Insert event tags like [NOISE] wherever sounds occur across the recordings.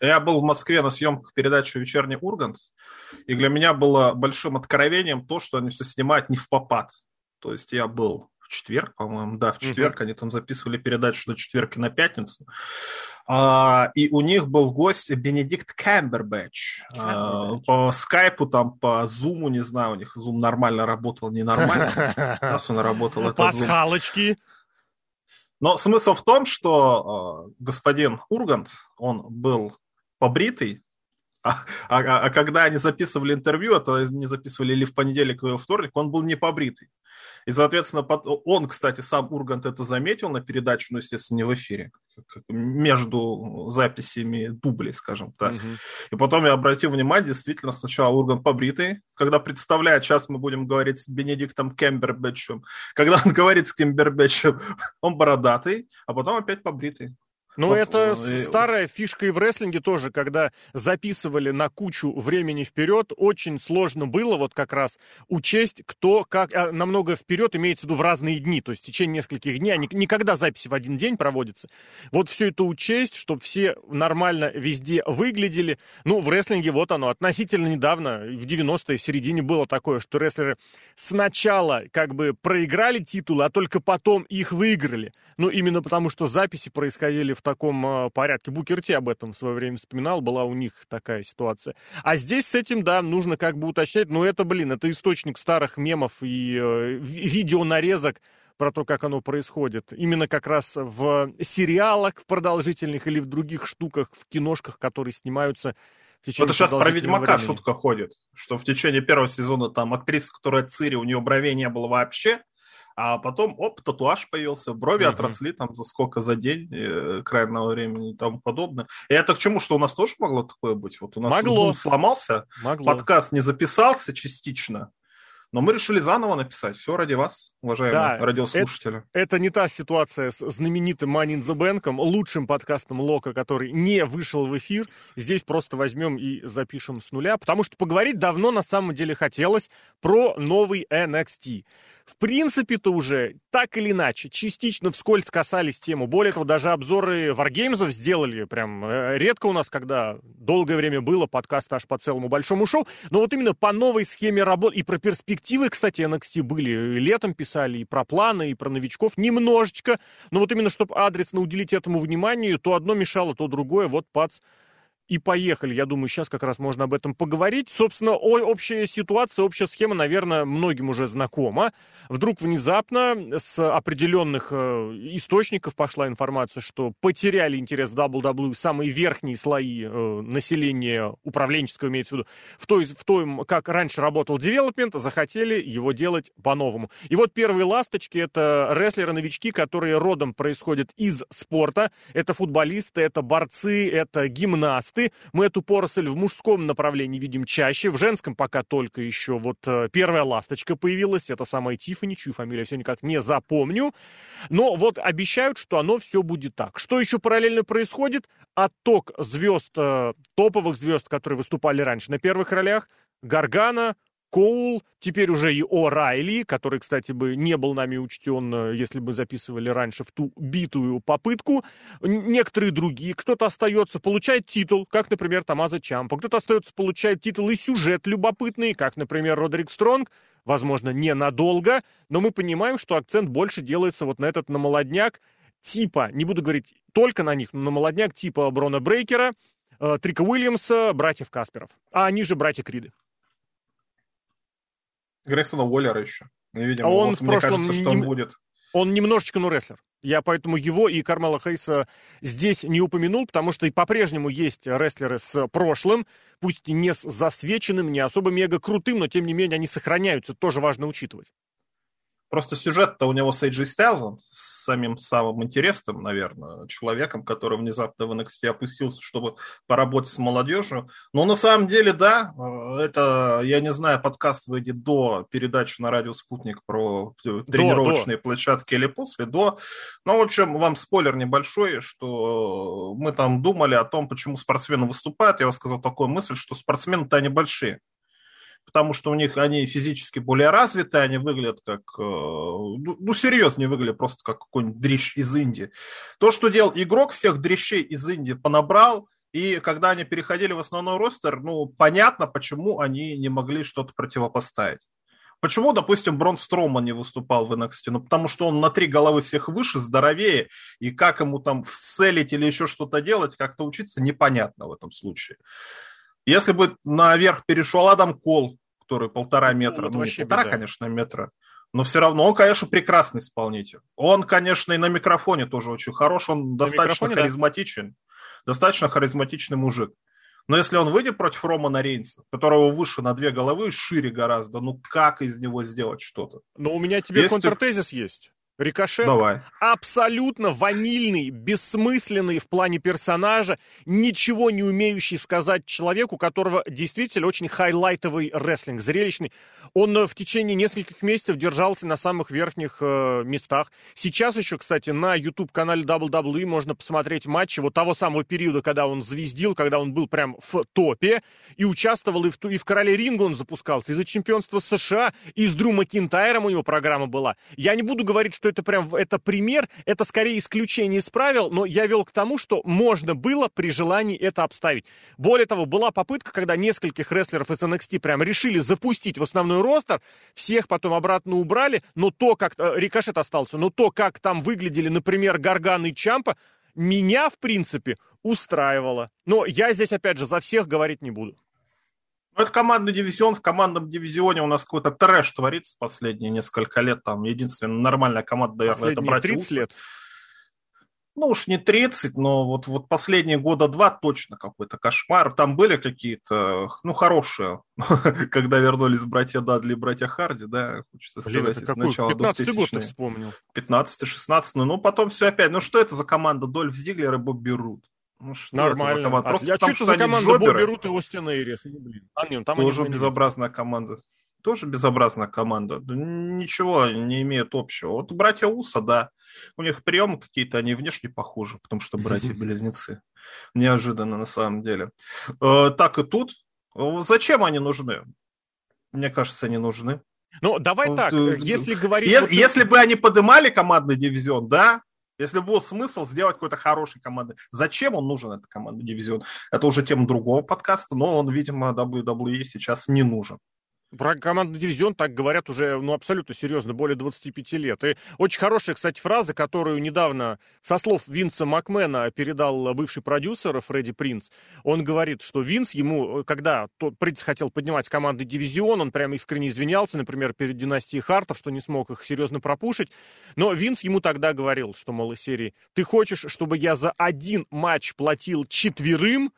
Я был в Москве на съемках передачи «Вечерний Ургант», и для меня было большим откровением то, что они все снимают не в попад. То есть я был в четверг, по-моему, да, в четверг, mm-hmm. они там записывали передачу на четверг и на пятницу. А, и у них был гость Бенедикт. А, по скайпу, там, по зуму, не знаю, у них зум нормально работал, ненормально. Раз он работал, Пасхалочки. Но смысл в том, что э, господин Ургант, он был побритый, а, а, а когда они записывали интервью, это не записывали или в понедельник, или в вторник, он был не побритый. И, соответственно, он, кстати, сам Ургант это заметил на передаче, ну, естественно, не в эфире, между записями дублей, скажем так. Угу. И потом я обратил внимание, действительно, сначала Ургант побритый, когда представляет, сейчас мы будем говорить с Бенедиктом Кембербэтчем, когда он [LAUGHS] говорит с Кембербэтчем, он бородатый, а потом опять побритый. Ну, вот, это и... старая фишка и в рестлинге тоже, когда записывали на кучу времени вперед, очень сложно было вот как раз учесть, кто как, а, намного вперед имеется в виду в разные дни, то есть в течение нескольких дней, а не, никогда записи в один день проводятся. Вот все это учесть, чтобы все нормально везде выглядели. Ну, в рестлинге вот оно, относительно недавно, в 90-е, в середине было такое, что рестлеры сначала как бы проиграли титулы, а только потом их выиграли. Ну, именно потому, что записи происходили в таком э, порядке. Букер Ти об этом в свое время вспоминал, была у них такая ситуация. А здесь с этим, да, нужно как бы уточнять, но это, блин, это источник старых мемов и э, видеонарезок про то, как оно происходит. Именно как раз в сериалах в продолжительных или в других штуках, в киношках, которые снимаются в течение Это сейчас про Ведьмака времени. шутка ходит, что в течение первого сезона там актриса, которая Цири, у нее бровей не было вообще, а потом, оп, татуаж появился, брови mm-hmm. отросли там за сколько, за день э, крайнего времени и тому подобное. И это к чему, что у нас тоже могло такое быть? Вот у нас могло. Zoom сломался, могло. подкаст не записался частично, но мы решили заново написать. Все ради вас, уважаемые да, радиослушатели. Это, это не та ситуация с знаменитым Money in the Bank, лучшим подкастом Лока, который не вышел в эфир. Здесь просто возьмем и запишем с нуля, потому что поговорить давно на самом деле хотелось про новый NXT в принципе-то уже так или иначе частично вскользь касались тему. Более того, даже обзоры варгеймзов сделали прям э, редко у нас, когда долгое время было подкаст аж по целому большому шоу. Но вот именно по новой схеме работы и про перспективы, кстати, NXT были. Летом писали и про планы, и про новичков немножечко. Но вот именно, чтобы адресно уделить этому внимание, то одно мешало, то другое. Вот пац и поехали. Я думаю, сейчас как раз можно об этом поговорить. Собственно, о, общая ситуация, общая схема, наверное, многим уже знакома. Вдруг внезапно с определенных э, источников пошла информация, что потеряли интерес в WWE самые верхние слои э, населения, управленческого имеется в виду, в той, в том, как раньше работал девелопмент, захотели его делать по-новому. И вот первые ласточки — это рестлеры-новички, которые родом происходят из спорта. Это футболисты, это борцы, это гимнасты тесты. Мы эту поросль в мужском направлении видим чаще, в женском пока только еще. Вот э, первая ласточка появилась, это самая Тиффани, чью фамилию я все никак не запомню. Но вот обещают, что оно все будет так. Что еще параллельно происходит? Отток звезд, э, топовых звезд, которые выступали раньше на первых ролях, Гаргана, Коул, теперь уже и О'Райли, который, кстати, бы не был нами учтен, э, если бы записывали раньше в ту битую попытку. Некоторые другие, кто-то остается, получает титул, как, например, Тамаза Чампа, кто-то остается, получает титул и сюжет любопытный, как, например, Родерик Стронг, возможно, ненадолго, но мы понимаем, что акцент больше делается вот на этот, на молодняк, типа, не буду говорить только на них, но на молодняк типа Брона Брейкера, э, Трика Уильямса, братьев Касперов, а они же братья Криды. Грейсона Уоллера еще. И, видимо, а он вот, в мне кажется, что он будет. Он немножечко, ну, рестлер. Я поэтому его и Кармела Хейса здесь не упомянул, потому что и по-прежнему есть рестлеры с прошлым, пусть и не с засвеченным, не особо мега крутым, но тем не менее они сохраняются, тоже важно учитывать. Просто сюжет-то у него с AJ Styles, с самим самым интересным, наверное, человеком, который внезапно в NXT опустился, чтобы поработать с молодежью. Но на самом деле, да, это, я не знаю, подкаст выйдет до передачи на радио «Спутник» про тренировочные до, площадки или после, до. Ну, в общем, вам спойлер небольшой, что мы там думали о том, почему спортсмены выступают. Я вам сказал такую мысль, что спортсмены-то они большие потому что у них они физически более развиты, они выглядят как, э, ну, ну серьезно не выглядят просто как какой-нибудь дрищ из Индии. То, что делал игрок, всех дрищей из Индии понабрал, И когда они переходили в основной ростер, ну, понятно, почему они не могли что-то противопоставить. Почему, допустим, Брон Строман не выступал в NXT? Ну, потому что он на три головы всех выше, здоровее, и как ему там вселить или еще что-то делать, как-то учиться, непонятно в этом случае. Если бы наверх перешел Адам Кол, который полтора ну, метра, ну, ну не полтора, беда. конечно, метра, но все равно он, конечно, прекрасный исполнитель. Он, конечно, и на микрофоне тоже очень хорош, он на достаточно харизматичен, да. достаточно харизматичный мужик. Но если он выйдет против Романа Рейнса, которого выше на две головы, шире гораздо, ну как из него сделать что-то? Но у меня тебе если... контртезис есть. Рикошет Давай. абсолютно ванильный, бессмысленный в плане персонажа, ничего не умеющий сказать человеку, у которого действительно очень хайлайтовый рестлинг, зрелищный. Он э, в течение нескольких месяцев держался на самых верхних э, местах. Сейчас еще, кстати, на YouTube-канале WWE можно посмотреть матчи вот того самого периода, когда он звездил, когда он был прям в топе и участвовал и в, и в Короле Ринга он запускался, и за чемпионство США, и с Дру Макинтайром у него программа была. Я не буду говорить, что что это прям это пример, это скорее исключение из правил, но я вел к тому, что можно было при желании это обставить. Более того, была попытка, когда нескольких рестлеров из NXT прям решили запустить в основной ростер, всех потом обратно убрали, но то, как э, Рикошет остался, но то, как там выглядели, например, Гарган и Чампа, меня, в принципе, устраивало. Но я здесь, опять же, за всех говорить не буду. Ну, это командный дивизион. В командном дивизионе у нас какой-то трэш творится последние несколько лет. Там единственная нормальная команда, наверное, это братья 30 лет. Ну уж не 30, но вот, вот последние года два точно какой-то кошмар. Там были какие-то, ну, хорошие, [LAUGHS] когда вернулись братья Дадли и братья Харди, да, хочется Блин, сказать, это начала 15 год ты вспомнил. 15-16, ну потом все опять. Ну что это за команда Дольф Зиглер и Бобби Рут? Ну, что Нормально. Это за команда? Просто а потому, что за команда Бобби Рут и Остин Эйрис? Ну, блин. А, нет, там Тоже безобразная команда. Тоже безобразная команда. Да ничего не имеет общего. Вот братья Уса, да, у них приемы какие-то, они внешне похожи, потому что братья-близнецы. [LAUGHS] Неожиданно на самом деле. Э, так и тут. Зачем они нужны? Мне кажется, они нужны. Ну, давай так, э, если говорить... Если, вот... если бы они подымали командный дивизион, да, если был смысл сделать какой-то хороший команды, зачем он нужен, этот командный дивизион? Это уже тема другого подкаста, но он, видимо, WWE сейчас не нужен. Про командный дивизион так говорят уже, ну, абсолютно серьезно, более 25 лет. И очень хорошая, кстати, фраза, которую недавно со слов Винса Макмена передал бывший продюсер Фредди Принц. Он говорит, что Винс ему, когда тот Принц хотел поднимать командный дивизион, он прямо искренне извинялся, например, перед династией Хартов, что не смог их серьезно пропушить. Но Винс ему тогда говорил, что, мол, из серии, ты хочешь, чтобы я за один матч платил четверым,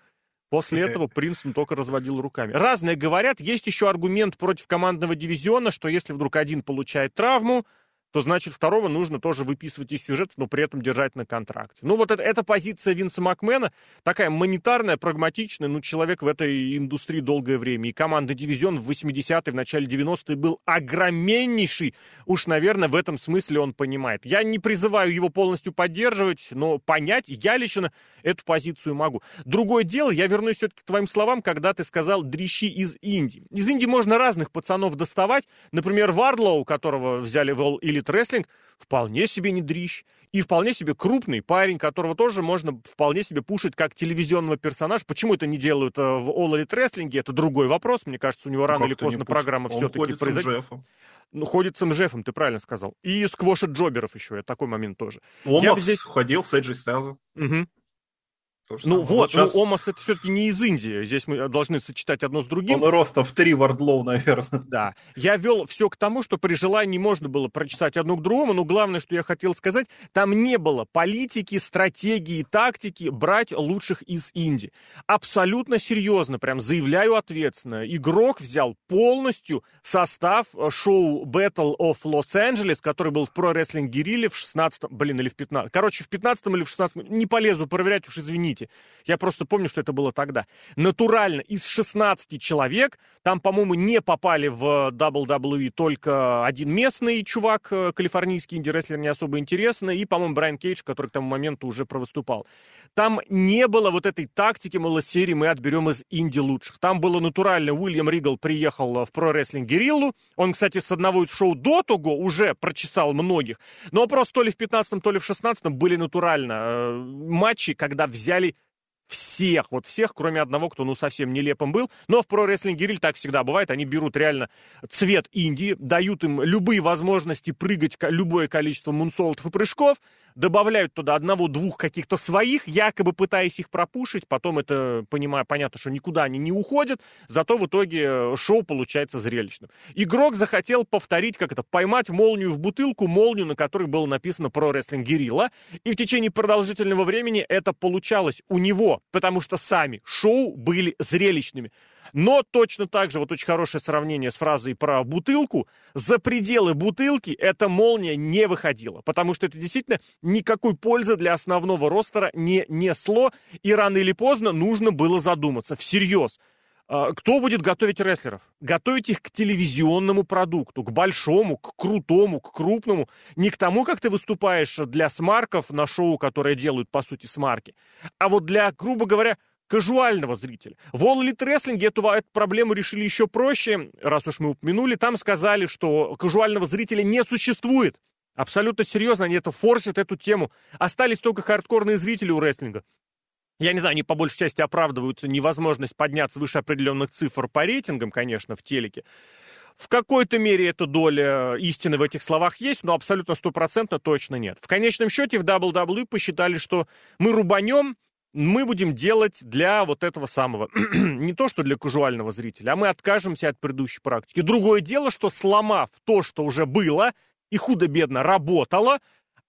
После этого Принстон только разводил руками. Разные говорят. Есть еще аргумент против командного дивизиона, что если вдруг один получает травму, то значит второго нужно тоже выписывать из сюжетов, но при этом держать на контракте. Ну вот это, эта позиция Винса Макмена такая монетарная, прагматичная, ну человек в этой индустрии долгое время. И команда дивизион в 80-е, в начале 90-е был огромнейший. Уж, наверное, в этом смысле он понимает. Я не призываю его полностью поддерживать, но понять я лично эту позицию могу. Другое дело, я вернусь все-таки к твоим словам, когда ты сказал дрищи из Индии. Из Индии можно разных пацанов доставать. Например, Вардлоу, которого взяли в или Elite Wrestling вполне себе не дрищ. И вполне себе крупный парень, которого тоже можно вполне себе пушить как телевизионного персонажа. Почему это не делают э, в All Elite Wrestling, это другой вопрос. Мне кажется, у него рано или поздно программа все-таки произойдет. Ну, ходит с МЖФом, ты правильно сказал. И сквошит джоберов еще, это такой момент тоже. Омас здесь... ходил с Эджи Стайлзом. Угу ну вот, сейчас... ну Омас это все-таки не из Индии. Здесь мы должны сочетать одно с другим. Он роста в три вардлоу, наверное. Да. Я вел все к тому, что при желании можно было прочитать одно к другому, но главное, что я хотел сказать, там не было политики, стратегии, тактики брать лучших из Индии. Абсолютно серьезно, прям заявляю ответственно. Игрок взял полностью состав э, шоу Battle of Los Angeles, который был в Pro Wrestling Guerrilla в 16 блин, или в 15 Короче, в 15 или в 16 не полезу проверять, уж извините извините. Я просто помню, что это было тогда. Натурально, из 16 человек, там, по-моему, не попали в WWE только один местный чувак, э, калифорнийский инди-рестлер, не особо интересный, и, по-моему, Брайан Кейдж, который к тому моменту уже провыступал. Там не было вот этой тактики, мол, серии мы отберем из инди лучших. Там было натурально, Уильям Ригл приехал в про Гериллу. Он, кстати, с одного из шоу до того уже прочесал многих. Но просто то ли в 15-м, то ли в 16-м были натурально э, матчи, когда взяли всех, вот всех, кроме одного, кто ну совсем нелепым был. Но в Pro Wrestling так всегда бывает. Они берут реально цвет Индии, дают им любые возможности прыгать любое количество мунсолтов и прыжков, добавляют туда одного-двух каких-то своих, якобы пытаясь их пропушить. Потом это, понимаю, понятно, что никуда они не уходят. Зато в итоге э, шоу получается зрелищным. Игрок захотел повторить, как это, поймать молнию в бутылку, молнию, на которой было написано Pro Wrestling. И в течение продолжительного времени это получалось у него, потому что сами шоу были зрелищными. Но точно так же, вот очень хорошее сравнение с фразой про бутылку, за пределы бутылки эта молния не выходила, потому что это действительно никакой пользы для основного ростера не несло, и рано или поздно нужно было задуматься, всерьез, кто будет готовить рестлеров? Готовить их к телевизионному продукту, к большому, к крутому, к крупному. Не к тому, как ты выступаешь для смарков на шоу, которое делают, по сути, смарки, а вот для, грубо говоря, казуального зрителя. В All Elite Wrestling эту, эту проблему решили еще проще, раз уж мы упомянули. Там сказали, что казуального зрителя не существует. Абсолютно серьезно, они это форсят, эту тему. Остались только хардкорные зрители у рестлинга. Я не знаю, они по большей части оправдывают невозможность подняться выше определенных цифр по рейтингам, конечно, в телеке. В какой-то мере эта доля истины в этих словах есть, но абсолютно стопроцентно точно нет. В конечном счете в WWE посчитали, что мы рубанем, мы будем делать для вот этого самого, [CLEARS THROAT] не то что для казуального зрителя, а мы откажемся от предыдущей практики. Другое дело, что сломав то, что уже было и худо-бедно работало,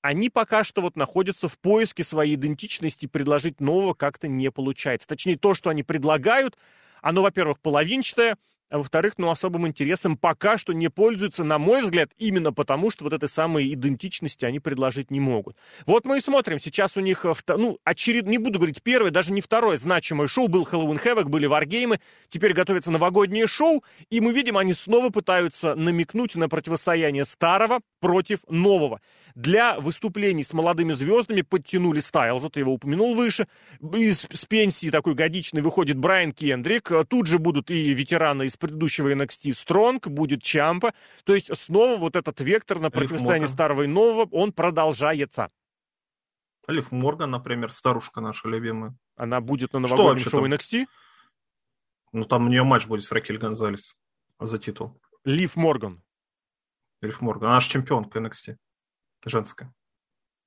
они пока что вот находятся в поиске своей идентичности, предложить нового как-то не получается. Точнее, то, что они предлагают, оно, во-первых, половинчатое, а во-вторых, ну, особым интересом пока что не пользуются, на мой взгляд, именно потому, что вот этой самой идентичности они предложить не могут. Вот мы и смотрим, сейчас у них, э, ну, очередно, не буду говорить первое, даже не второе значимое шоу, был Хэллоуин Хэвок, были варгеймы, теперь готовится новогоднее шоу, и мы видим, они снова пытаются намекнуть на противостояние старого против нового. Для выступлений с молодыми звездами подтянули Стайлза, ты его упомянул выше, из, с пенсии такой годичный выходит Брайан Кендрик, тут же будут и ветераны из предыдущего NXT Стронг, будет Чампа. То есть снова вот этот вектор на противостояние старого и нового, он продолжается. Лив Морган, например, старушка наша любимая. Она будет на новогоднем шоу там? NXT? Ну, там у нее матч будет с Ракель Гонзалес за титул. Лив Морган. Лив Морган. Она же чемпионка NXT. Женская.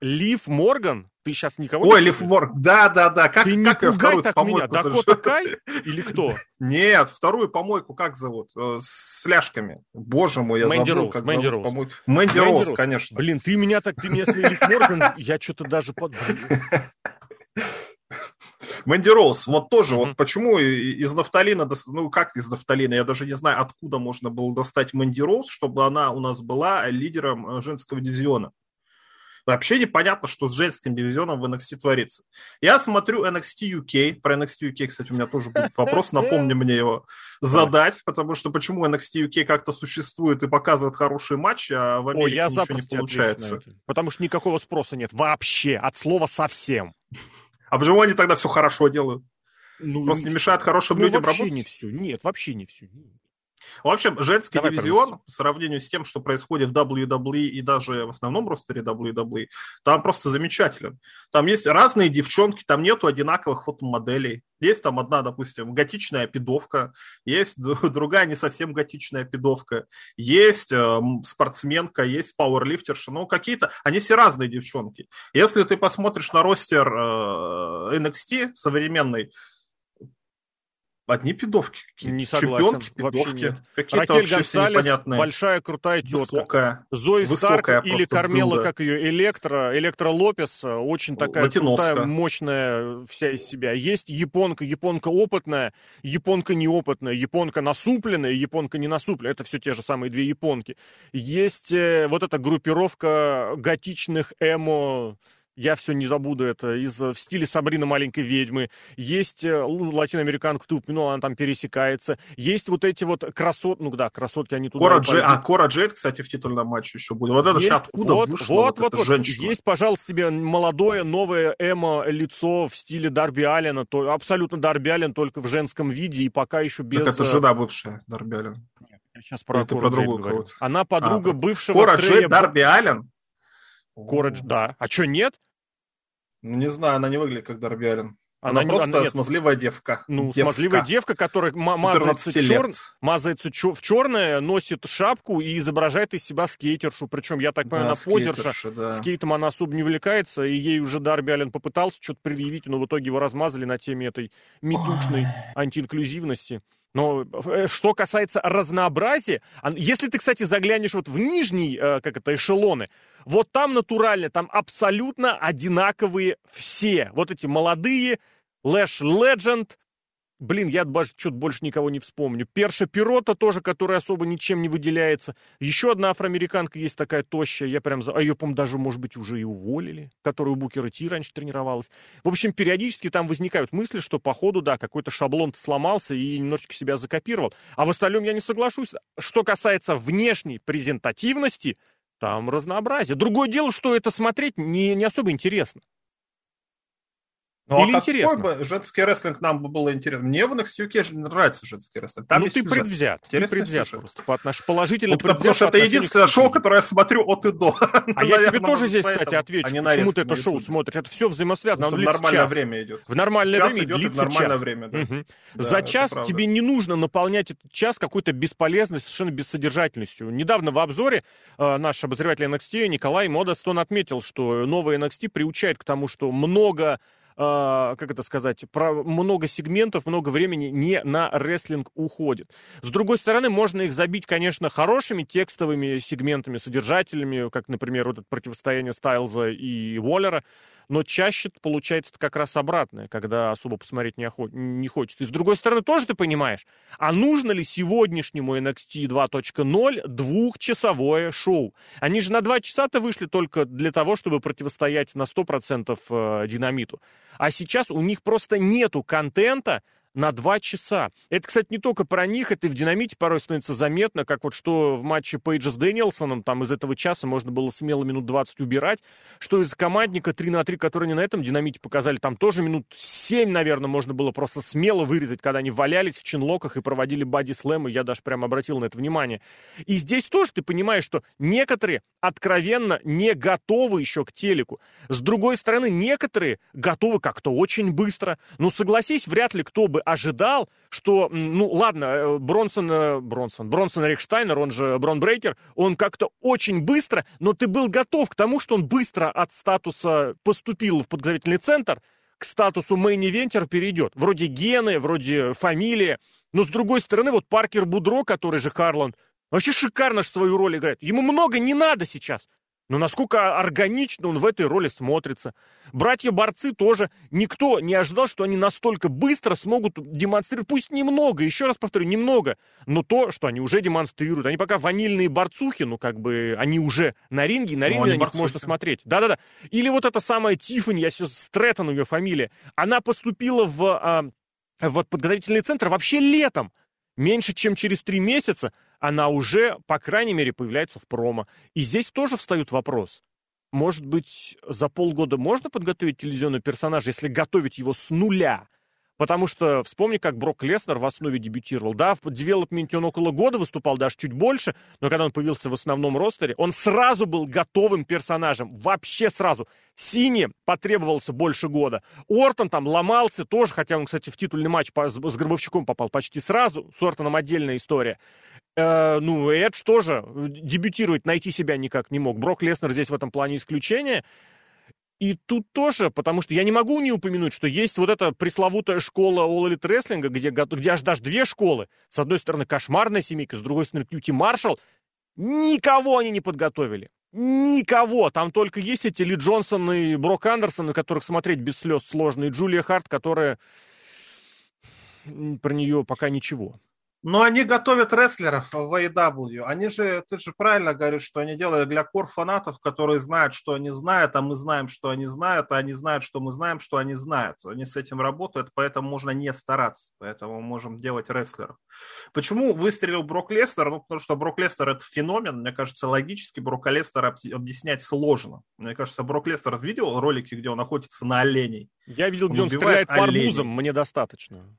Лив Морган? Ты сейчас никого Ой, Лив Морган, да-да-да. Как, Ты как ее вторую так помойку? меня. Дакота Кай [LAUGHS] или кто? Нет, вторую помойку как зовут? Э, с ляжками. Боже мой, я Мэнди забыл, Роуз, как Мэнди зовут Роуз. помойку. Мэнди Роуз, конечно. Блин, ты меня так, ты меня с Лив Морган, я что-то даже под... [LAUGHS] Мэнди Роуз, вот тоже, Мгм. вот почему из нафталина, ну как из нафталина, я даже не знаю, откуда можно было достать Мэнди Роуз, чтобы она у нас была лидером э, женского дивизиона. Вообще непонятно, что с женским дивизионом в NXT творится. Я смотрю NXT UK, про NXT UK, кстати, у меня тоже будет вопрос, напомни мне его задать, потому что почему NXT UK как-то существует и показывает хорошие матчи, а в Америке я ничего не получается. Потому что никакого спроса нет. Вообще. От слова совсем. А почему они тогда все хорошо делают? Ну, Просто не мешают хорошим ну, людям вообще работать? не все. Нет, вообще не все. В общем, женский Давай дивизион, по сравнению с тем, что происходит в WWE и даже в основном ростере WWE, там просто замечателен. Там есть разные девчонки, там нету одинаковых фотомоделей. Есть там одна, допустим, готичная пидовка, есть [LAUGHS] другая не совсем готичная пидовка, есть э, спортсменка, есть пауэрлифтерша, ну какие-то, они все разные девчонки. Если ты посмотришь на ростер э, NXT современный, одни пидовки какие-то. Не согласен, Чемпионки, пидовки. Какие-то Ракель вообще все Гонсалес, непонятные. большая крутая тетка. Высокая. Зои Высокая Старк или просто Кармела, дылда. как ее, Электро, Электро Лопес, э, очень такая Латиноска. крутая, мощная вся из себя. Есть японка, японка опытная, японка неопытная, японка насупленная, японка не насупленная. Это все те же самые две японки. Есть э, вот эта группировка готичных эмо я все не забуду это, из, в стиле Сабрина маленькой ведьмы. Есть э, ну, латиноамериканка, ты упомянул, она там пересекается. Есть вот эти вот красотки, ну да, красотки, они туда Кора, и Дже... пойдут. а, Кора Джейд, кстати, в титульном матче еще будет. Вот это Есть, сейчас откуда вот, вышло вот, вот, вот, женщина? Есть, пожалуйста, тебе молодое, новое эмо лицо в стиле Дарби Аллена, то, абсолютно Дарби Аллен, только в женском виде и пока еще без... Так это э, жена бывшая Дарби Аллен. Я сейчас про, Или ты про другую? Она подруга А, бывшего Кора Трея Джейд, Дарби Аллен? Дж- да. А что, нет? Ну, не знаю, она не выглядит как Дарби Аллен. Она, она просто она, смазливая девка. Ну, девка. смазливая девка, которая мазается, чер... мазается чер... в черное, носит шапку и изображает из себя скейтершу. Причем, я так понимаю, да, она позерша. Да. Скейтом она особо не увлекается, и ей уже Дарби Аллен попытался что-то предъявить, но в итоге его размазали на теме этой метучной антиинклюзивности. Но э, что касается разнообразия, если ты, кстати, заглянешь вот в нижний, э, как это, эшелоны, вот там натурально, там абсолютно одинаковые все. Вот эти молодые, Лэш Легенд, Блин, я что-то больше никого не вспомню. Перша Пирота тоже, которая особо ничем не выделяется. Еще одна афроамериканка есть такая тощая. Я прям... А ее, по-моему, даже, может быть, уже и уволили. Которая у Букера Ти раньше тренировалась. В общем, периодически там возникают мысли, что, походу, да, какой-то шаблон сломался и немножечко себя закопировал. А в остальном я не соглашусь. Что касается внешней презентативности, там разнообразие. Другое дело, что это смотреть не, не особо интересно. Ну, Или а интересно? какой бы женский рестлинг нам бы было интересно? Мне в NXT UK нравится женский рестлинг. Там ну, ты сюжет. предвзят. Интересный ты предвзят сюжет. просто. По отнош... Положительно ну, предвзят Потому что это единственное шоу, которое я смотрю от и до. А я тебе тоже здесь, кстати, отвечу. Почему ты это шоу смотришь? Это все взаимосвязано. В нормальное время идет. В нормальное время идет нормальное время, За час тебе не нужно наполнять этот час какой-то бесполезной, совершенно бессодержательностью. Недавно в обзоре э, наш обозреватель NXT Николай Модестон отметил, что новый NXT приучает к тому, что много как это сказать, про много сегментов, много времени не на рестлинг уходит. С другой стороны, можно их забить, конечно, хорошими текстовыми сегментами, содержательными, как, например, вот это противостояние Стайлза и Уоллера, но чаще получается как раз обратное, когда особо посмотреть не, охот... не хочется. И с другой стороны, тоже ты понимаешь, а нужно ли сегодняшнему NXT 2.0 двухчасовое шоу? Они же на два часа-то вышли только для того, чтобы противостоять на 100% э, динамиту. А сейчас у них просто нету контента, на два часа. Это, кстати, не только про них, это и в «Динамите» порой становится заметно, как вот что в матче Пейджа с Дэниелсоном, там из этого часа можно было смело минут 20 убирать, что из командника 3 на 3, который они на этом «Динамите» показали, там тоже минут 7, наверное, можно было просто смело вырезать, когда они валялись в чинлоках и проводили бади-слэмы, я даже прям обратил на это внимание. И здесь тоже ты понимаешь, что некоторые откровенно не готовы еще к телеку. С другой стороны, некоторые готовы как-то очень быстро. Ну, согласись, вряд ли кто бы ожидал, что, ну, ладно, э, Бронсон, э, Бронсон, Бронсон Рейхштайнер, он же Брон Брейкер, он как-то очень быстро, но ты был готов к тому, что он быстро от статуса поступил в подготовительный центр, к статусу main-eventer перейдет. Вроде гены, вроде фамилии. Но с другой стороны, вот Паркер Будро, который же Харлан, вообще шикарно свою роль играет. Ему много не надо сейчас. Но насколько органично он в этой роли смотрится. Братья-борцы тоже. Никто не ожидал, что они настолько быстро смогут демонстрировать, пусть немного, еще раз повторю, немного, но то, что они уже демонстрируют. Они пока ванильные борцухи, ну как бы они уже на ринге, на ринге на них борцухи. можно смотреть. Да-да-да. Или вот эта самая Тиффани, я сейчас Стрэттон ее фамилия, она поступила в, а, в подготовительный центр вообще летом. Меньше чем через три месяца она уже, по крайней мере, появляется в промо. И здесь тоже встает вопрос. Может быть, за полгода можно подготовить телевизионный персонаж, если готовить его с нуля? Потому что вспомни, как Брок Леснер в основе дебютировал. Да, в девелопменте он около года выступал, даже чуть больше, но когда он появился в основном ростере, он сразу был готовым персонажем. Вообще сразу. Синий потребовался больше года. Ортон там ломался тоже, хотя он, кстати, в титульный матч с Гробовщиком попал почти сразу. С Ортоном отдельная история. Э, ну, Эдж тоже дебютировать, найти себя никак не мог. Брок Леснер здесь в этом плане исключение. И тут тоже, потому что я не могу не упомянуть, что есть вот эта пресловутая школа All Elite Wrestling, где, где аж даже две школы. С одной стороны, кошмарная семейка, с другой стороны, Кьюти Маршалл. Никого они не подготовили. Никого. Там только есть эти Ли Джонсон и Брок Андерсон, на которых смотреть без слез сложно, и Джулия Харт, которая... Про нее пока ничего. Но они готовят рестлеров в AEW. Они же, ты же правильно говоришь, что они делают для кор фанатов, которые знают, что они знают, а мы знаем, что они знают, а они знают, что мы знаем, что они знают. Они с этим работают, поэтому можно не стараться. Поэтому можем делать рестлеров. Почему выстрелил Брок Лестер? Ну, потому что Брок Лестер это феномен. Мне кажется, логически Брока Лестера объяснять сложно. Мне кажется, Брок Лестер видел ролики, где он охотится на оленей. Я видел, он где он стреляет по арбузам, мне достаточно.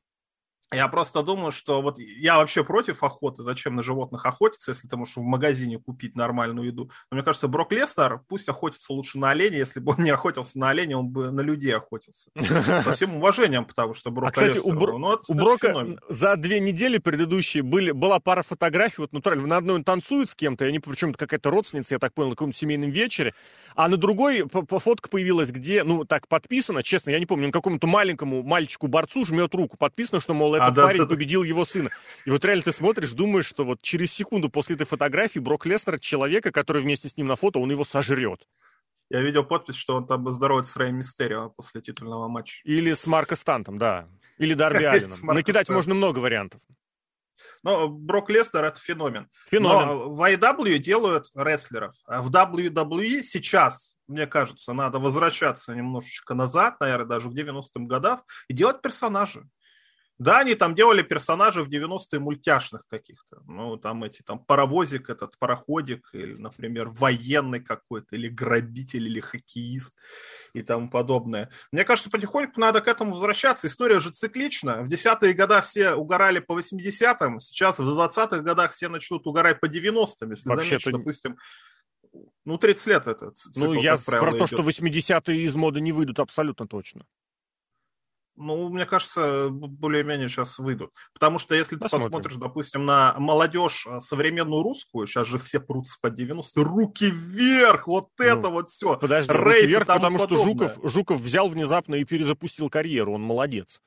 Я просто думаю, что вот я вообще против охоты. Зачем на животных охотиться, если ты можешь в магазине купить нормальную еду? Но мне кажется, Брок Лестер пусть охотится лучше на оленя. Если бы он не охотился на оленя, он бы на людей охотился. Со всем уважением, потому что Брок а, кстати, Лестер... У, Бро... ну, это, у Брока феномен. за две недели предыдущие были, была пара фотографий, вот натурально, на одной он танцует с кем-то, я не причем это какая-то родственница, я так понял, на каком-то семейном вечере, а на другой фотка появилась, где, ну, так подписано, честно, я не помню, какому-то маленькому мальчику-борцу жмет руку, подписано, что, мол, этот а, да, парень да, победил его сына. И вот реально ты смотришь, думаешь, что вот через секунду после этой фотографии Брок Леснер, человека, который вместе с ним на фото, он его сожрет. Я видел подпись, что он там здоровается с Рэй Мистерио после титульного матча. Или с Марко Стантом, да. Или Дарби [LAUGHS] Алленом. Накидать можно много вариантов. Но Брок Лестер это феномен. феномен. Но в IW делают рестлеров. А в WWE сейчас, мне кажется, надо возвращаться немножечко назад, наверное, даже в 90-м годах, и делать персонажей. Да, они там делали персонажей в 90-е мультяшных каких-то. Ну, там эти, там, паровозик этот, пароходик, или, например, военный какой-то, или грабитель, или хоккеист и тому подобное. Мне кажется, потихоньку надо к этому возвращаться. История же циклична. В 10-е годы все угорали по 80-м, сейчас в 20-х годах все начнут угорать по 90-м. Если Вообще заметишь, допустим, ну, 30 лет это цикл, Ну, я правило, про то, идет. что 80-е из моды не выйдут абсолютно точно. Ну, мне кажется, более-менее сейчас выйдут. Потому что если Посмотрим. ты посмотришь, допустим, на молодежь а, современную русскую, сейчас же все прутся по 90 руки вверх, вот ну, это вот все. Подожди, Рейф руки вверх, потому подобное. что Жуков, Жуков взял внезапно и перезапустил карьеру, он молодец.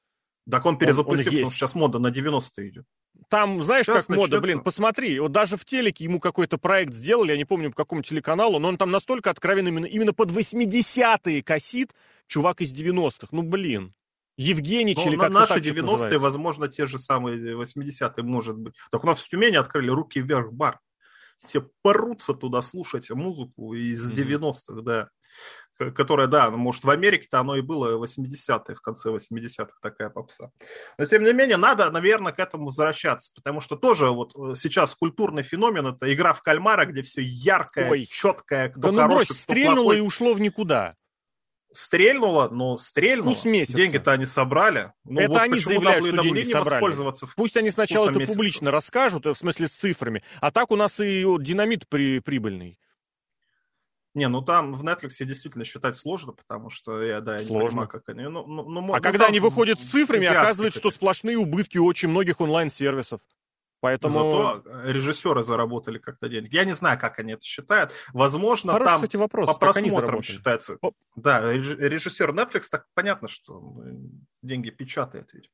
Так он перезапустил, он, он потому что сейчас мода на 90 идет. Там, знаешь, сейчас как начнется. мода, блин, посмотри, вот даже в телеке ему какой-то проект сделали, я не помню, по какому телеканалу, но он там настолько откровенно именно, именно под 80-е косит, чувак из 90-х, ну, блин. Евгеньевич ну, или как-то Наши 90-е, возможно, те же самые 80-е, может быть. Так у нас в Тюмени открыли «Руки вверх» бар. Все порутся туда слушать музыку из mm-hmm. 90-х, да. Которая, да, ну, может, в Америке-то оно и было 80-е, в конце 80-х такая попса. Но, тем не менее, надо, наверное, к этому возвращаться, потому что тоже вот э, сейчас культурный феномен – это игра в кальмара, где все яркое, Ой. четкое, кто да ну хороший, брось, кто стрельнуло плохой. и ушло в никуда стрельнуло, но стрельнуло. Деньги-то они собрали. Ну, это вот они заявляют, что деньги собрали. Пусть они сначала это месяца. публично расскажут, э, в смысле с цифрами, а так у нас и динамит при, прибыльный. Не, ну там в Netflix действительно считать сложно, потому что я, да, я сложно. не понимаю, как они... Ну, ну, ну, а ну, когда они выходят с цифрами, оказывается, что сплошные убытки у очень многих онлайн-сервисов. Поэтому... Зато режиссеры заработали как-то денег. Я не знаю, как они это считают. Возможно, Хороший, там кстати, вопрос. по просмотрам считается. О. Да, режиссер Netflix, так понятно, что деньги печатает ведь.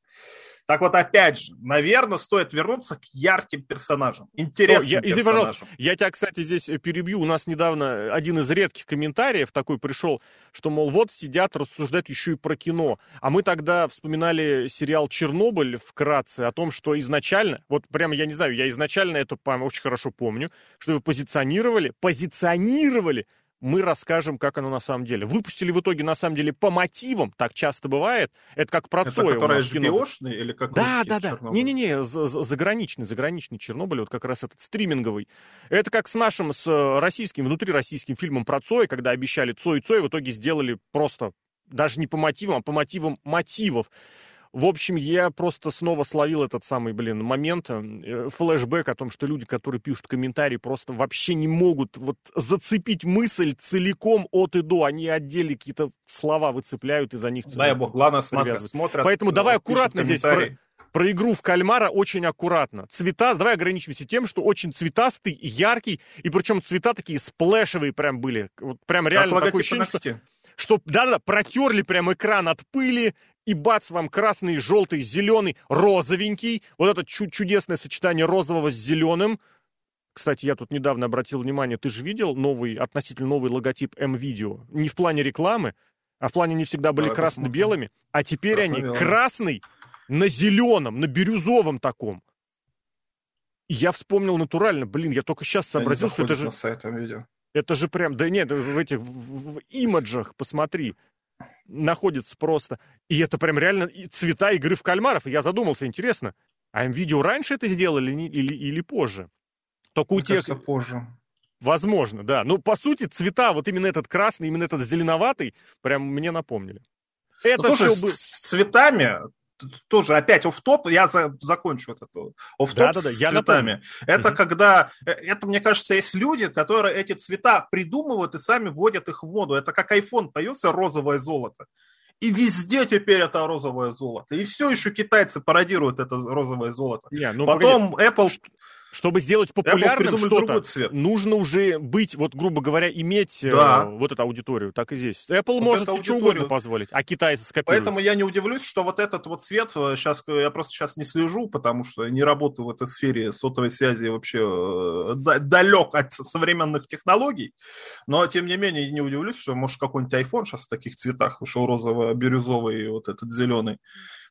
Так вот, опять же, наверное, стоит вернуться к ярким персонажам, интересным О, я, персонажам. Извини, пожалуйста, я тебя, кстати, здесь перебью. У нас недавно один из редких комментариев такой пришел, что, мол, вот сидят, рассуждают еще и про кино. А мы тогда вспоминали сериал «Чернобыль» вкратце о том, что изначально, вот прямо, я не знаю, я изначально это очень хорошо помню, что вы позиционировали, позиционировали мы расскажем, как оно на самом деле. Выпустили в итоге, на самом деле, по мотивам, так часто бывает. Это как про Это Цоя который HBO-шный или как Да, да, да. Не-не-не, заграничный, заграничный Чернобыль, вот как раз этот стриминговый. Это как с нашим, с российским, внутрироссийским фильмом про Цоя, когда обещали Цой и Цой, в итоге сделали просто даже не по мотивам, а по мотивам мотивов. В общем, я просто снова словил этот самый, блин, момент, э, флешбэк о том, что люди, которые пишут комментарии, просто вообще не могут вот зацепить мысль целиком от и до. Они отдельно какие-то слова выцепляют и за них... Дай бог, главное смотрят. смотрят Поэтому э, давай аккуратно здесь про, про игру в кальмара очень аккуратно. Цвета, давай ограничимся тем, что очень цветастый, яркий, и причем цвета такие сплэшевые прям были. Вот прям реально такое ощущение, что, что да-да, протерли прям экран от пыли, и бац, вам красный, желтый, зеленый, розовенький. Вот это чу- чудесное сочетание розового с зеленым. Кстати, я тут недавно обратил внимание, ты же видел новый, относительно новый логотип М-видео? Не в плане рекламы, а в плане не всегда были да, красно-белыми, а теперь они красный на зеленом, на бирюзовом таком. Я вспомнил натурально, блин, я только сейчас сообразил, что это же... сайт видео. Это же прям, да нет, в этих в, в имиджах, посмотри находится просто. И это прям реально цвета игры в кальмаров. И я задумался, интересно, а им видео раньше это сделали или, или позже? Только Мне у тех... кажется, позже. Возможно, да. Но по сути цвета, вот именно этот красный, именно этот зеленоватый, прям мне напомнили. Это ну, слушай, был... с цветами тоже опять оф-топ, я за, закончу вот это оф-топ да, да, да, с я цветами. Напомню. Это угу. когда, э, это, мне кажется, есть люди, которые эти цвета придумывают и сами вводят их в моду. Это как iPhone появился розовое золото. И везде теперь это розовое золото. И все еще китайцы пародируют это розовое золото. Не, ну, Потом погоди. Apple чтобы сделать популярным что-то, нужно уже быть, вот грубо говоря, иметь э, да. э, вот эту аудиторию. Так и здесь. Apple вот может что угодно позволить, а китайцы скопируют. Поэтому я не удивлюсь, что вот этот вот цвет, сейчас э, я просто сейчас не слежу, потому что не работаю в этой сфере сотовой связи вообще э, далек от современных технологий. Но, тем не менее, не удивлюсь, что может какой-нибудь iPhone сейчас в таких цветах вышел розово-бирюзовый и вот этот зеленый.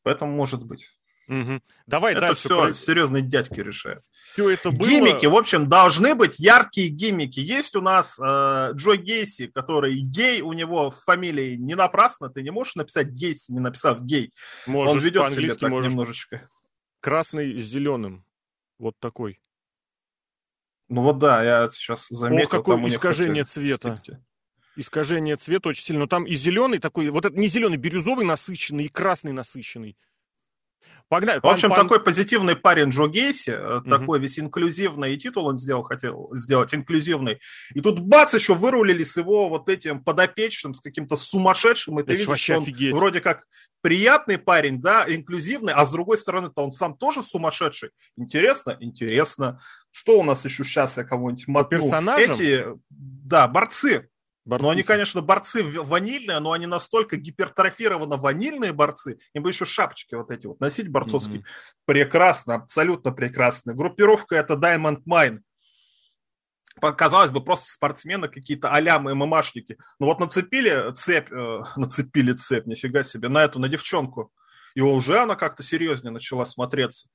Поэтому может быть. Угу. Давай это дальше. все серьезные дядьки решают все это было... Гиммики, в общем, должны быть яркие гиммики. Есть у нас э, Джо Гейси, который гей, у него в фамилии не напрасно, ты не можешь написать Гейси, не написав гей. Можешь, Он ведет себя так можешь. немножечко. Красный с зеленым. Вот такой. Ну вот да, я сейчас заметил. Ох, какое искажение цвета. Скидки. Искажение цвета очень сильно. Но там и зеленый такой, вот это не зеленый, бирюзовый насыщенный, и красный насыщенный. Погнали. В общем, пан, такой позитивный парень Джо Гейси, угу. такой весь инклюзивный, и титул он сделал, хотел сделать инклюзивный. И тут бац, еще вырулили с его вот этим подопечным, с каким-то сумасшедшим, и ты видишь, что он офигеть. вроде как приятный парень, да, инклюзивный, а с другой стороны-то он сам тоже сумасшедший. Интересно? Интересно. Что у нас еще сейчас я кого-нибудь мотну? Персонажам? Эти, да, борцы. Борцы. Ну, они, конечно, борцы ванильные, но они настолько гипертрофированно ванильные борцы. Им бы еще шапочки вот эти вот носить борцовские. Mm-hmm. Прекрасно, абсолютно прекрасно. Группировка это Diamond Mine. Казалось бы, просто спортсмены какие-то а-ля ММАшники. Ну вот нацепили цепь, э, нацепили цепь, нифига себе, на эту, на девчонку. И уже она как-то серьезнее начала смотреться.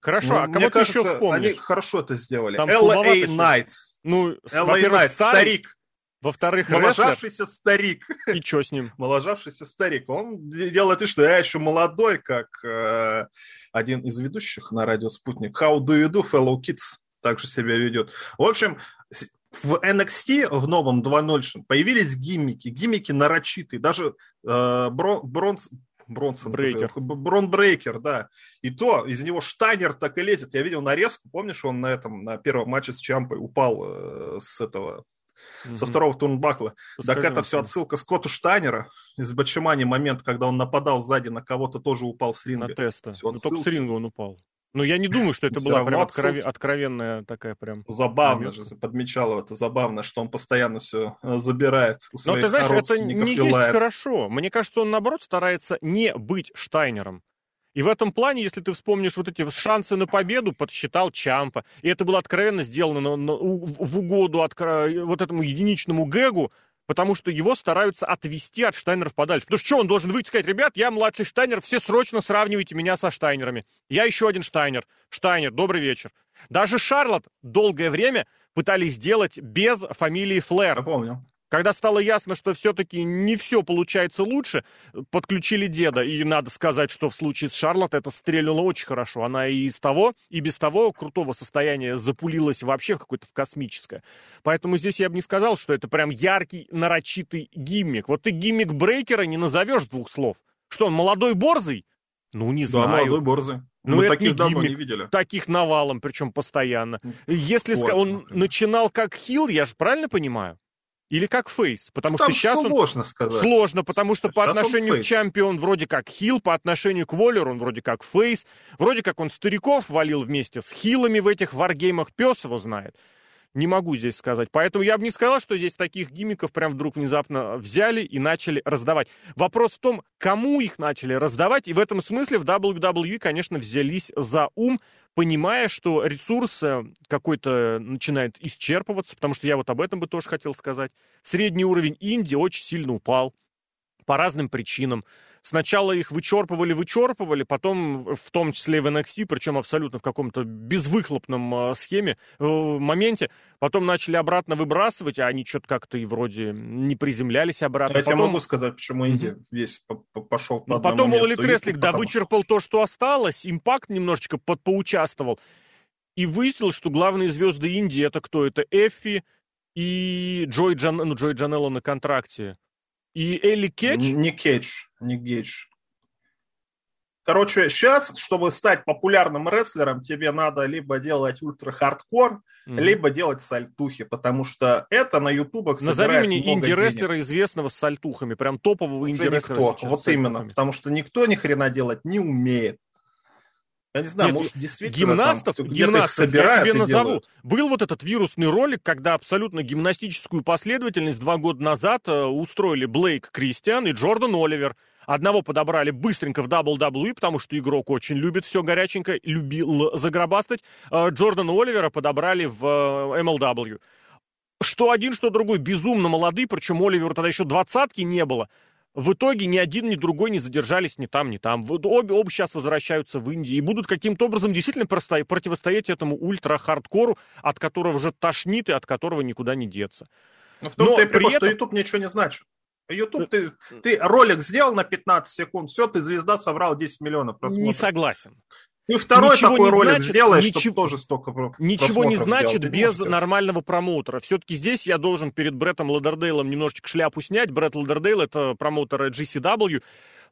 Хорошо, ну, а мне кажется, еще вспомнишь? Они хорошо это сделали. Там LA Knight. Ну, LA Knight, старик. Во-вторых, Моложавшийся рестлер... старик. И что с ним? [LAUGHS] Моложавшийся старик. Он делает вид, что я еще молодой, как э, один из ведущих на радио «Спутник». How do you do, fellow kids? Так же себя ведет. В общем, в NXT в новом 2.0 появились гиммики. Гиммики нарочитые. Даже э, Брон, Бронс, Бронсон. Брейкер. Брон Брейкер, да. И то из него Штайнер так и лезет. Я видел нарезку, помнишь, он на этом, на первом матче с Чампой упал э, с этого mm-hmm. со второго турнбакла. Так это все отсылка Скотту Штайнера из Бачимани, момент, когда он нападал сзади на кого-то, тоже упал с ринга. На теста. Все, ну, только с ринга он упал. Но я не думаю, что это была прям откров... откровенная такая прям... Забавно же, подмечал это забавно, что он постоянно все э, забирает у Но ты знаешь, это не есть хорошо. Мне кажется, он наоборот старается не быть Штайнером. И в этом плане, если ты вспомнишь вот эти шансы на победу, подсчитал Чампа. И это было откровенно сделано на, на, в угоду от, вот этому единичному гэгу, потому что его стараются отвести от Штайнеров подальше. Потому что что, он должен выйти и сказать, ребят, я младший Штайнер, все срочно сравнивайте меня со Штайнерами. Я еще один Штайнер. Штайнер, добрый вечер. Даже Шарлот долгое время пытались сделать без фамилии Флэр. Я помню. Когда стало ясно, что все-таки не все получается лучше, подключили деда. И надо сказать, что в случае с Шарлотт это стрельнуло очень хорошо. Она и из того, и без того крутого состояния запулилась вообще в какое-то в космическое. Поэтому здесь я бы не сказал, что это прям яркий, нарочитый гиммик. Вот ты гиммик Брейкера не назовешь двух слов. Что, он молодой борзый? Ну, не знаю. Да, молодой борзый. Ну, Мы таких не давно не видели. Таких навалом, причем постоянно. Если вот, он начинал как хил, я же правильно понимаю? Или как фейс? Потому Там что сейчас сложно он... сказать. Сложно, потому что сейчас по отношению к чемпион вроде как хил, по отношению к Воллеру он вроде как фейс, вроде как он стариков валил вместе с хилами в этих варгеймах, пес его знает. Не могу здесь сказать. Поэтому я бы не сказал, что здесь таких гиммиков прям вдруг внезапно взяли и начали раздавать. Вопрос в том, кому их начали раздавать. И в этом смысле в WWE, конечно, взялись за ум, понимая, что ресурс э, какой-то начинает исчерпываться, потому что я вот об этом бы тоже хотел сказать. Средний уровень Индии очень сильно упал по разным причинам. Сначала их вычерпывали, вычерпывали, потом в том числе в NXT, причем абсолютно в каком-то безвыхлопном э, схеме, э, моменте, потом начали обратно выбрасывать, а они что-то как-то и вроде не приземлялись обратно. Я потом... тебе могу сказать, почему Индия mm-hmm. весь пошел по Но потом Уолли Треслик, да, вычерпал то, что осталось, импакт немножечко под поучаствовал, и выяснил, что главные звезды Индии это кто? Это Эффи и Джой, Джан... ну, Джой Джанелло на контракте. И Элли Кетч? Не Кетч, не Гейдж. Короче, сейчас, чтобы стать популярным рестлером, тебе надо либо делать ультра-хардкор, mm-hmm. либо делать сальтухи, потому что это на ютубах Назови мне инди-рестлера, известного с сальтухами, прям топового инди-рестлера никто, вот именно, потому что никто ни хрена делать не умеет. Я не знаю, Нет, может, действительно гимнастов, там, гимнастов собирают я тебе назову. Делают. Был вот этот вирусный ролик, когда абсолютно гимнастическую последовательность два года назад э, устроили Блейк Кристиан и Джордан Оливер. Одного подобрали быстренько в WWE, потому что игрок очень любит все горяченько, любил загробастать. Э, Джордана Оливера подобрали в э, MLW. Что один, что другой безумно молодые, причем Оливеру тогда еще двадцатки не было. В итоге ни один, ни другой не задержались ни там, ни там. Обе, оба сейчас возвращаются в Индию и будут каким-то образом действительно противостоять этому ультра-хардкору, от которого уже тошнит и от которого никуда не деться. Но в том-то и прикол, этом... что YouTube ничего не значит. YouTube, ты, ты ролик сделал на 15 секунд, все, ты звезда, собрал 10 миллионов просмотров. Не согласен. И второй ничего такой ролик значит, сделаешь, ничего, чтобы тоже столько Ничего не значит без можешь нормального промоутера. Все-таки здесь я должен перед Бреттом Ладердейлом немножечко шляпу снять. Бретт Ладердейл — это промоутер GCW.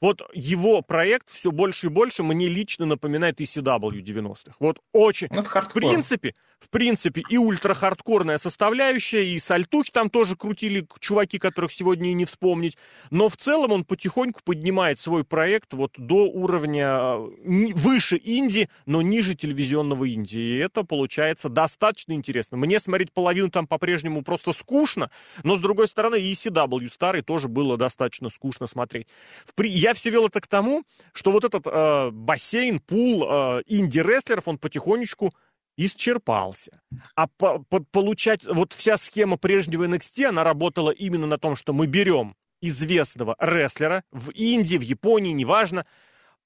Вот его проект все больше и больше мне лично напоминает ECW 90-х. Вот очень. Ну, это в принципе, в принципе, и ультрахардкорная составляющая, и сальтухи там тоже крутили чуваки, которых сегодня и не вспомнить. Но в целом он потихоньку поднимает свой проект вот до уровня э, выше инди, но ниже телевизионного инди. И это получается достаточно интересно. Мне смотреть половину там по-прежнему просто скучно, но с другой стороны и ECW старый тоже было достаточно скучно смотреть. Я все вел это к тому, что вот этот э, бассейн, пул э, инди-рестлеров, он потихонечку исчерпался. А по, по, получать, вот вся схема прежнего NXT, она работала именно на том, что мы берем известного рестлера в Индии, в Японии, неважно,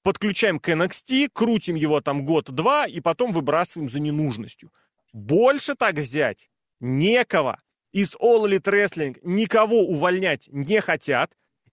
подключаем к NXT, крутим его там год-два и потом выбрасываем за ненужностью. Больше так взять некого. Из All Elite Wrestling никого увольнять не хотят.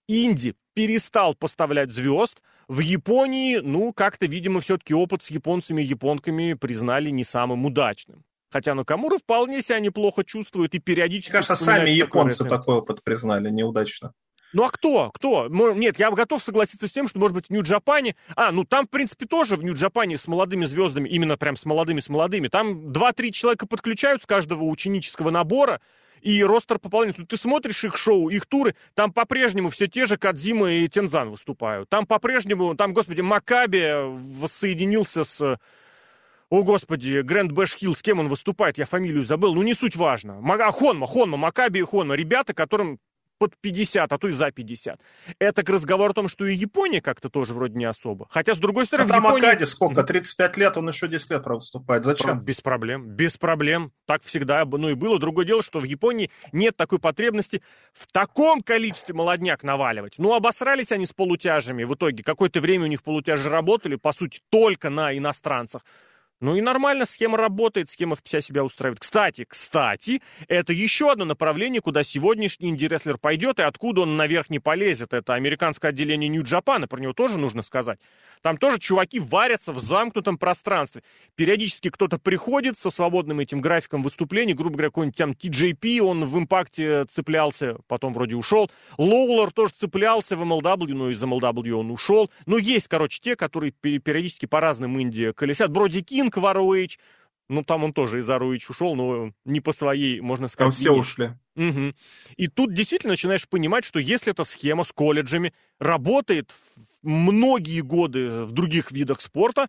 Инди перестал поставлять звезд, в Японии, ну, как-то, видимо, все-таки опыт с японцами и японками признали не самым удачным. Хотя Накамура вполне себя неплохо чувствует и периодически... Кажется, сами японцы такой, такой опыт признали неудачно. Ну а кто? Кто? Нет, я готов согласиться с тем, что, может быть, в Нью-Джапане... А, ну там, в принципе, тоже в Нью-Джапане с молодыми звездами, именно прям с молодыми, с молодыми. Там 2-3 человека подключаются с каждого ученического набора, и ростер пополняется. Ты смотришь их шоу, их туры, там по-прежнему все те же Кадзима и Тензан выступают. Там по-прежнему, там, господи, Макаби воссоединился с... О, господи, Great Bash Heel, с кем он выступает, я фамилию забыл, ну не суть важно. А, Хонма, Хонма, Макаби и Хонма, ребята, которым под 50, а то и за 50. Это к разговору о том, что и Япония как-то тоже вроде не особо. Хотя, с другой стороны... А там Японии... Окаде сколько? 35 лет, он еще 10 лет выступает. Зачем? Без проблем. Без проблем. Так всегда ну и было. Другое дело, что в Японии нет такой потребности в таком количестве молодняк наваливать. Ну, обосрались они с полутяжами. В итоге какое-то время у них полутяжи работали, по сути, только на иностранцах. Ну и нормально, схема работает, схема вся себя устраивает. Кстати, кстати, это еще одно направление, куда сегодняшний инди-рестлер пойдет и откуда он наверх не полезет. Это американское отделение Нью-Джапана, про него тоже нужно сказать. Там тоже чуваки варятся в замкнутом пространстве. Периодически кто-то приходит со свободным этим графиком выступлений, грубо говоря, какой-нибудь там TJP, он в импакте цеплялся, потом вроде ушел. Лоулер тоже цеплялся в MLW, но из MLW он ушел. Но есть, короче, те, которые периодически по разным инди колесят. Броди Кин Кинг в ROH, ну, там он тоже из ROH ушел, но не по своей, можно сказать. Там все ушли. Угу. И тут действительно начинаешь понимать, что если эта схема с колледжами работает многие годы в других видах спорта,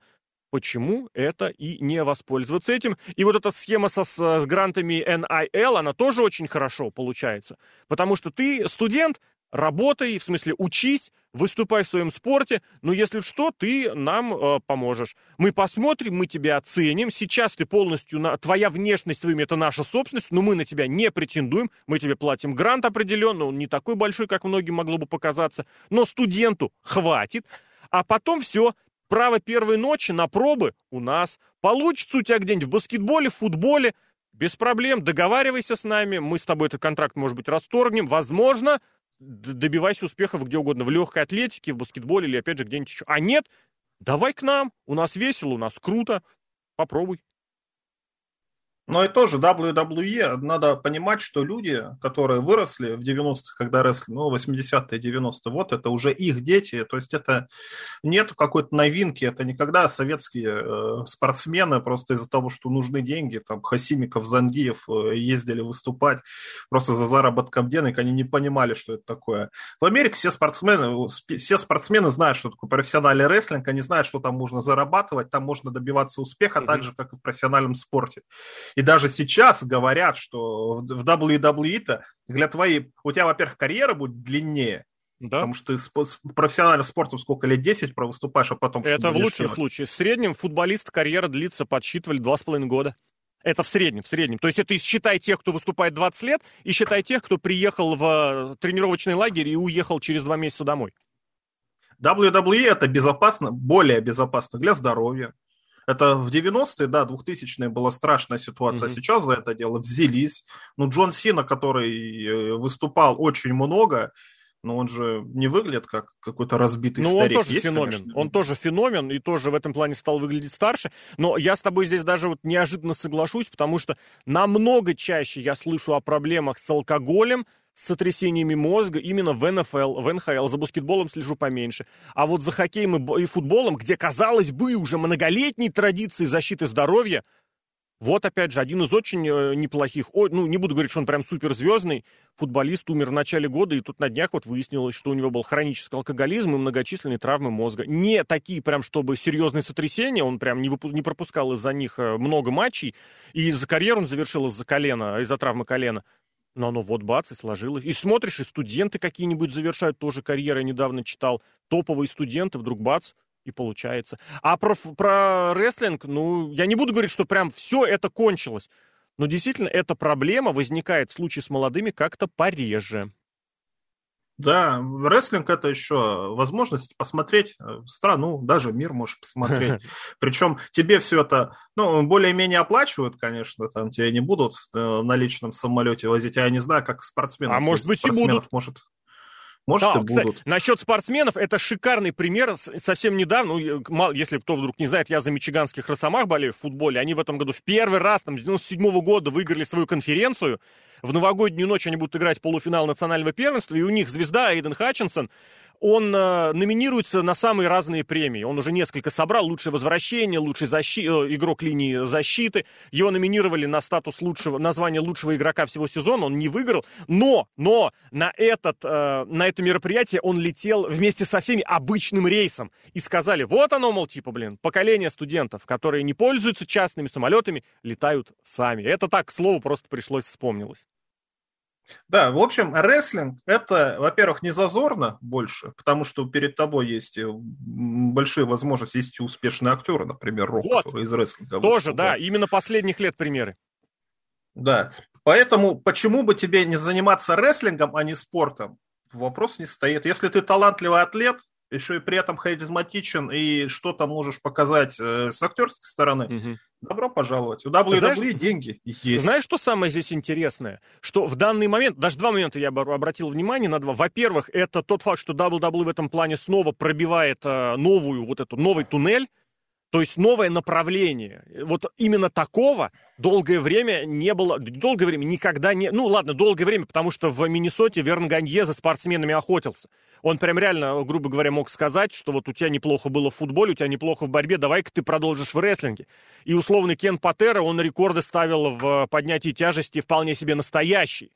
почему это и не воспользоваться этим? И вот эта схема со, с, с грантами NIL, она тоже очень хорошо получается. Потому что ты студент, Работай, в смысле учись, выступай в своем спорте, но если что, ты нам э, поможешь. Мы посмотрим, мы тебя оценим. Сейчас ты полностью, на... твоя внешность твоим это наша собственность, но мы на тебя не претендуем. Мы тебе платим грант определенно, он не такой большой, как многим могло бы показаться, но студенту хватит. А потом все, право первой ночи на пробы у нас. Получится у тебя где-нибудь в баскетболе, в футболе, без проблем, договаривайся с нами, мы с тобой этот контракт, может быть, расторгнем. Возможно, добивайся успехов где угодно, в легкой атлетике, в баскетболе или опять же где-нибудь еще. А нет, давай к нам, у нас весело, у нас круто, попробуй. Но и тоже WWE, надо понимать, что люди, которые выросли в 90-х, когда росли, ну, 80-е, 90-е, вот это уже их дети, то есть это нет какой-то новинки, это никогда советские э, спортсмены просто из-за того, что нужны деньги, там, Хасимиков, Зангиев э, ездили выступать просто за заработком денег, они не понимали, что это такое. В Америке все спортсмены, все спортсмены знают, что такое профессиональный рестлинг, они знают, что там можно зарабатывать, там можно добиваться успеха, mm-hmm. так же, как и в профессиональном спорте. И даже сейчас говорят, что в WWE-то для твоей... У тебя, во-первых, карьера будет длиннее, да. Потому что ты профессиональным спортом сколько лет 10 выступаешь, а потом... Это в лучшем делать? случае. В среднем футболист карьера длится, подсчитывали, 2,5 года. Это в среднем, в среднем. То есть это считай тех, кто выступает 20 лет, и считай тех, кто приехал в тренировочный лагерь и уехал через два месяца домой. WWE это безопасно, более безопасно для здоровья, это в 90-е, да, 2000-е была страшная ситуация. Mm-hmm. Сейчас за это дело взялись. Ну, Джон Сина, который э, выступал очень много, но он же не выглядит как какой-то разбитый ну, старик. он тоже Есть, феномен. Конечно. Он тоже феномен и тоже в этом плане стал выглядеть старше. Но я с тобой здесь даже вот неожиданно соглашусь, потому что намного чаще я слышу о проблемах с алкоголем, с сотрясениями мозга именно в НФЛ, в НХЛ. За баскетболом слежу поменьше. А вот за хоккеем и, и футболом, где, казалось бы, уже многолетние традиции защиты здоровья, вот, опять же, один из очень э, неплохих, ну, не буду говорить, что он прям суперзвездный, футболист умер в начале года, и тут на днях вот выяснилось, что у него был хронический алкоголизм и многочисленные травмы мозга. Не такие прям, чтобы серьезные сотрясения, он прям не, не пропускал из-за них э, много матчей, и за карьеру он завершил из-за колена, из-за травмы колена. Но оно вот бац и сложилось. И смотришь, и студенты какие-нибудь завершают тоже карьеры. Я недавно читал топовые студенты, вдруг бац, и получается. А про, про рестлинг, ну, я не буду говорить, что прям все это кончилось. Но действительно, эта проблема возникает в случае с молодыми как-то пореже. Да, рестлинг это еще возможность посмотреть э, страну, даже мир можешь посмотреть. [LAUGHS] Причем тебе все это, ну, более-менее оплачивают, конечно, там тебя не будут э, на личном самолете возить, а я не знаю, как спортсменов. А может быть и будут. Может, может, да, и кстати, будут. Насчет спортсменов, это шикарный пример. Совсем недавно, ну, если кто вдруг не знает, я за мичиганских росомах болею в футболе. Они в этом году в первый раз, там, с 97 -го года выиграли свою конференцию. В новогоднюю ночь они будут играть полуфинал национального первенства, и у них звезда Эйден Хатчинсон он э, номинируется на самые разные премии. Он уже несколько собрал. Лучшее возвращение, лучший защи... э, игрок линии защиты. Его номинировали на статус лучшего, название лучшего игрока всего сезона. Он не выиграл. Но, но на, этот, э, на это мероприятие он летел вместе со всеми обычным рейсом. И сказали, вот оно, мол, типа, блин, поколение студентов, которые не пользуются частными самолетами, летают сами. Это так, к слову, просто пришлось вспомнилось. Да, в общем, рестлинг это, во-первых, не зазорно больше, потому что перед тобой есть э, большие возможности, есть успешные актеры, например, Рок, вот. который из рестлинга. Тоже, вышел, да, да, именно последних лет примеры. Да, поэтому почему бы тебе не заниматься рестлингом, а не спортом? Вопрос не стоит. Если ты талантливый атлет, еще и при этом харизматичен и что-то можешь показать э, с актерской стороны, угу. добро пожаловать. У WWE знаешь, деньги есть. Знаешь, что самое здесь интересное? Что в данный момент, даже два момента я обратил внимание на два. Во-первых, это тот факт, что WWE в этом плане снова пробивает э, новую, вот эту, новый туннель, то есть новое направление. Вот именно такого долгое время не было, долгое время никогда не... Ну ладно, долгое время, потому что в Миннесоте Верн Ганье за спортсменами охотился. Он прям реально, грубо говоря, мог сказать, что вот у тебя неплохо было в футболе, у тебя неплохо в борьбе, давай-ка ты продолжишь в рестлинге. И условный Кен Патера, он рекорды ставил в поднятии тяжести вполне себе настоящий.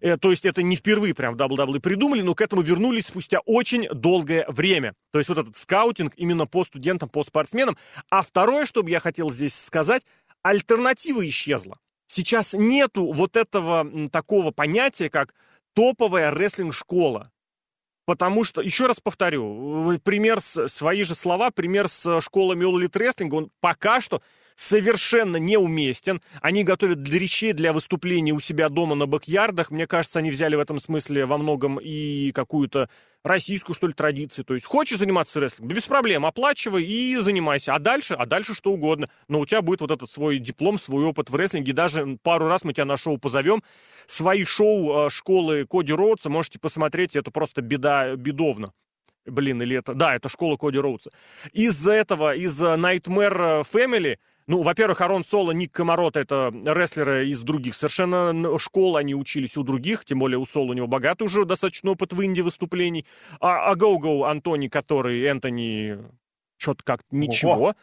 Э, то есть это не впервые прям в WWE придумали, но к этому вернулись спустя очень долгое время. То есть вот этот скаутинг именно по студентам, по спортсменам. А второе, что бы я хотел здесь сказать, альтернатива исчезла. Сейчас нету вот этого такого понятия, как топовая рестлинг-школа. Потому что, еще раз повторю, пример, свои же слова, пример с школами All Elite Wrestling, он пока что совершенно неуместен. Они готовят для речей, для выступлений у себя дома на бэк-ярдах. Мне кажется, они взяли в этом смысле во многом и какую-то российскую, что ли, традицию. То есть, хочешь заниматься рестлингом? Да без проблем, оплачивай и занимайся. А дальше? А дальше что угодно. Но у тебя будет вот этот свой диплом, свой опыт в рестлинге. Даже пару раз мы тебя на шоу позовем. Свои шоу э, школы Коди Роудса можете посмотреть. Это просто беда, бедовно. Блин, или это... Да, это школа Коди Роудса. Из-за этого, из Nightmare Family Ну, во-первых, Арон Соло, Ник Комарот — это рестлеры из других совершенно школ, они учились у других, тем более у Соло у него богатый уже достаточно опыт в Индии выступлений. А, а Гоу-Гоу Антони, который Энтони что-то как ничего.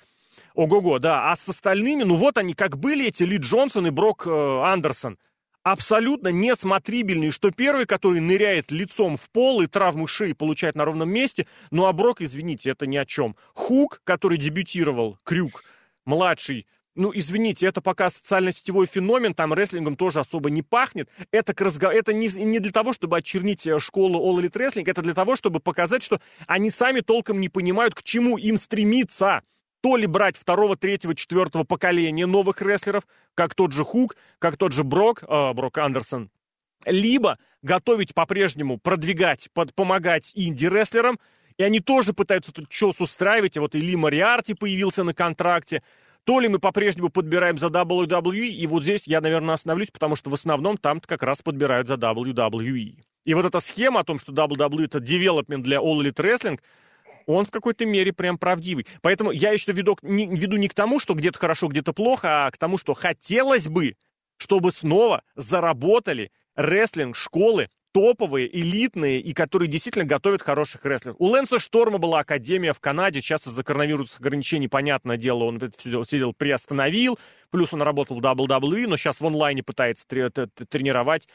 Ого-го, да. А с остальными, ну вот они как были, эти Ли Джонсон и Брок э, Андерсон. Абсолютно несмотрибельные, что первый, который ныряет лицом в пол и травмы шеи получает на ровном месте, ну а Брок, извините, это ни о чем. Хук, который дебютировал, Крюк, младший, ну, извините, это пока социально-сетевой феномен, там рестлингом тоже особо не пахнет. Это, к разго... это не, не для того, чтобы очернить э, школу All Elite Wrestling, это для того, чтобы показать, что они сами толком не понимают, к чему им стремиться. То ли брать второго, третьего, четвертого поколения новых рестлеров, как тот же Хук, как тот же Брок, э, Брок Андерсон, либо готовить по-прежнему, продвигать, под, помогать инди-рестлерам, и они тоже пытаются тут чес устраивать, и вот Или Мариарти появился на контракте, то ли мы по-прежнему подбираем за WWE, и вот здесь я, наверное, остановлюсь, потому что в основном там как раз подбирают за WWE. И вот эта схема о том, что WWE это development для All Elite Wrestling, он в какой-то мере прям правдивый. Поэтому я еще веду, не, веду не к тому, что где-то хорошо, где-то плохо, а к тому, что хотелось бы, чтобы снова заработали рестлинг школы топовые, элитные и которые действительно готовят хороших рестлеров. У Лэнса Шторма была академия в Канаде, сейчас из-за коронавирусных ограничений, понятное дело, он сидел, приостановил, плюс он работал в WWE, но сейчас в онлайне пытается тренировать.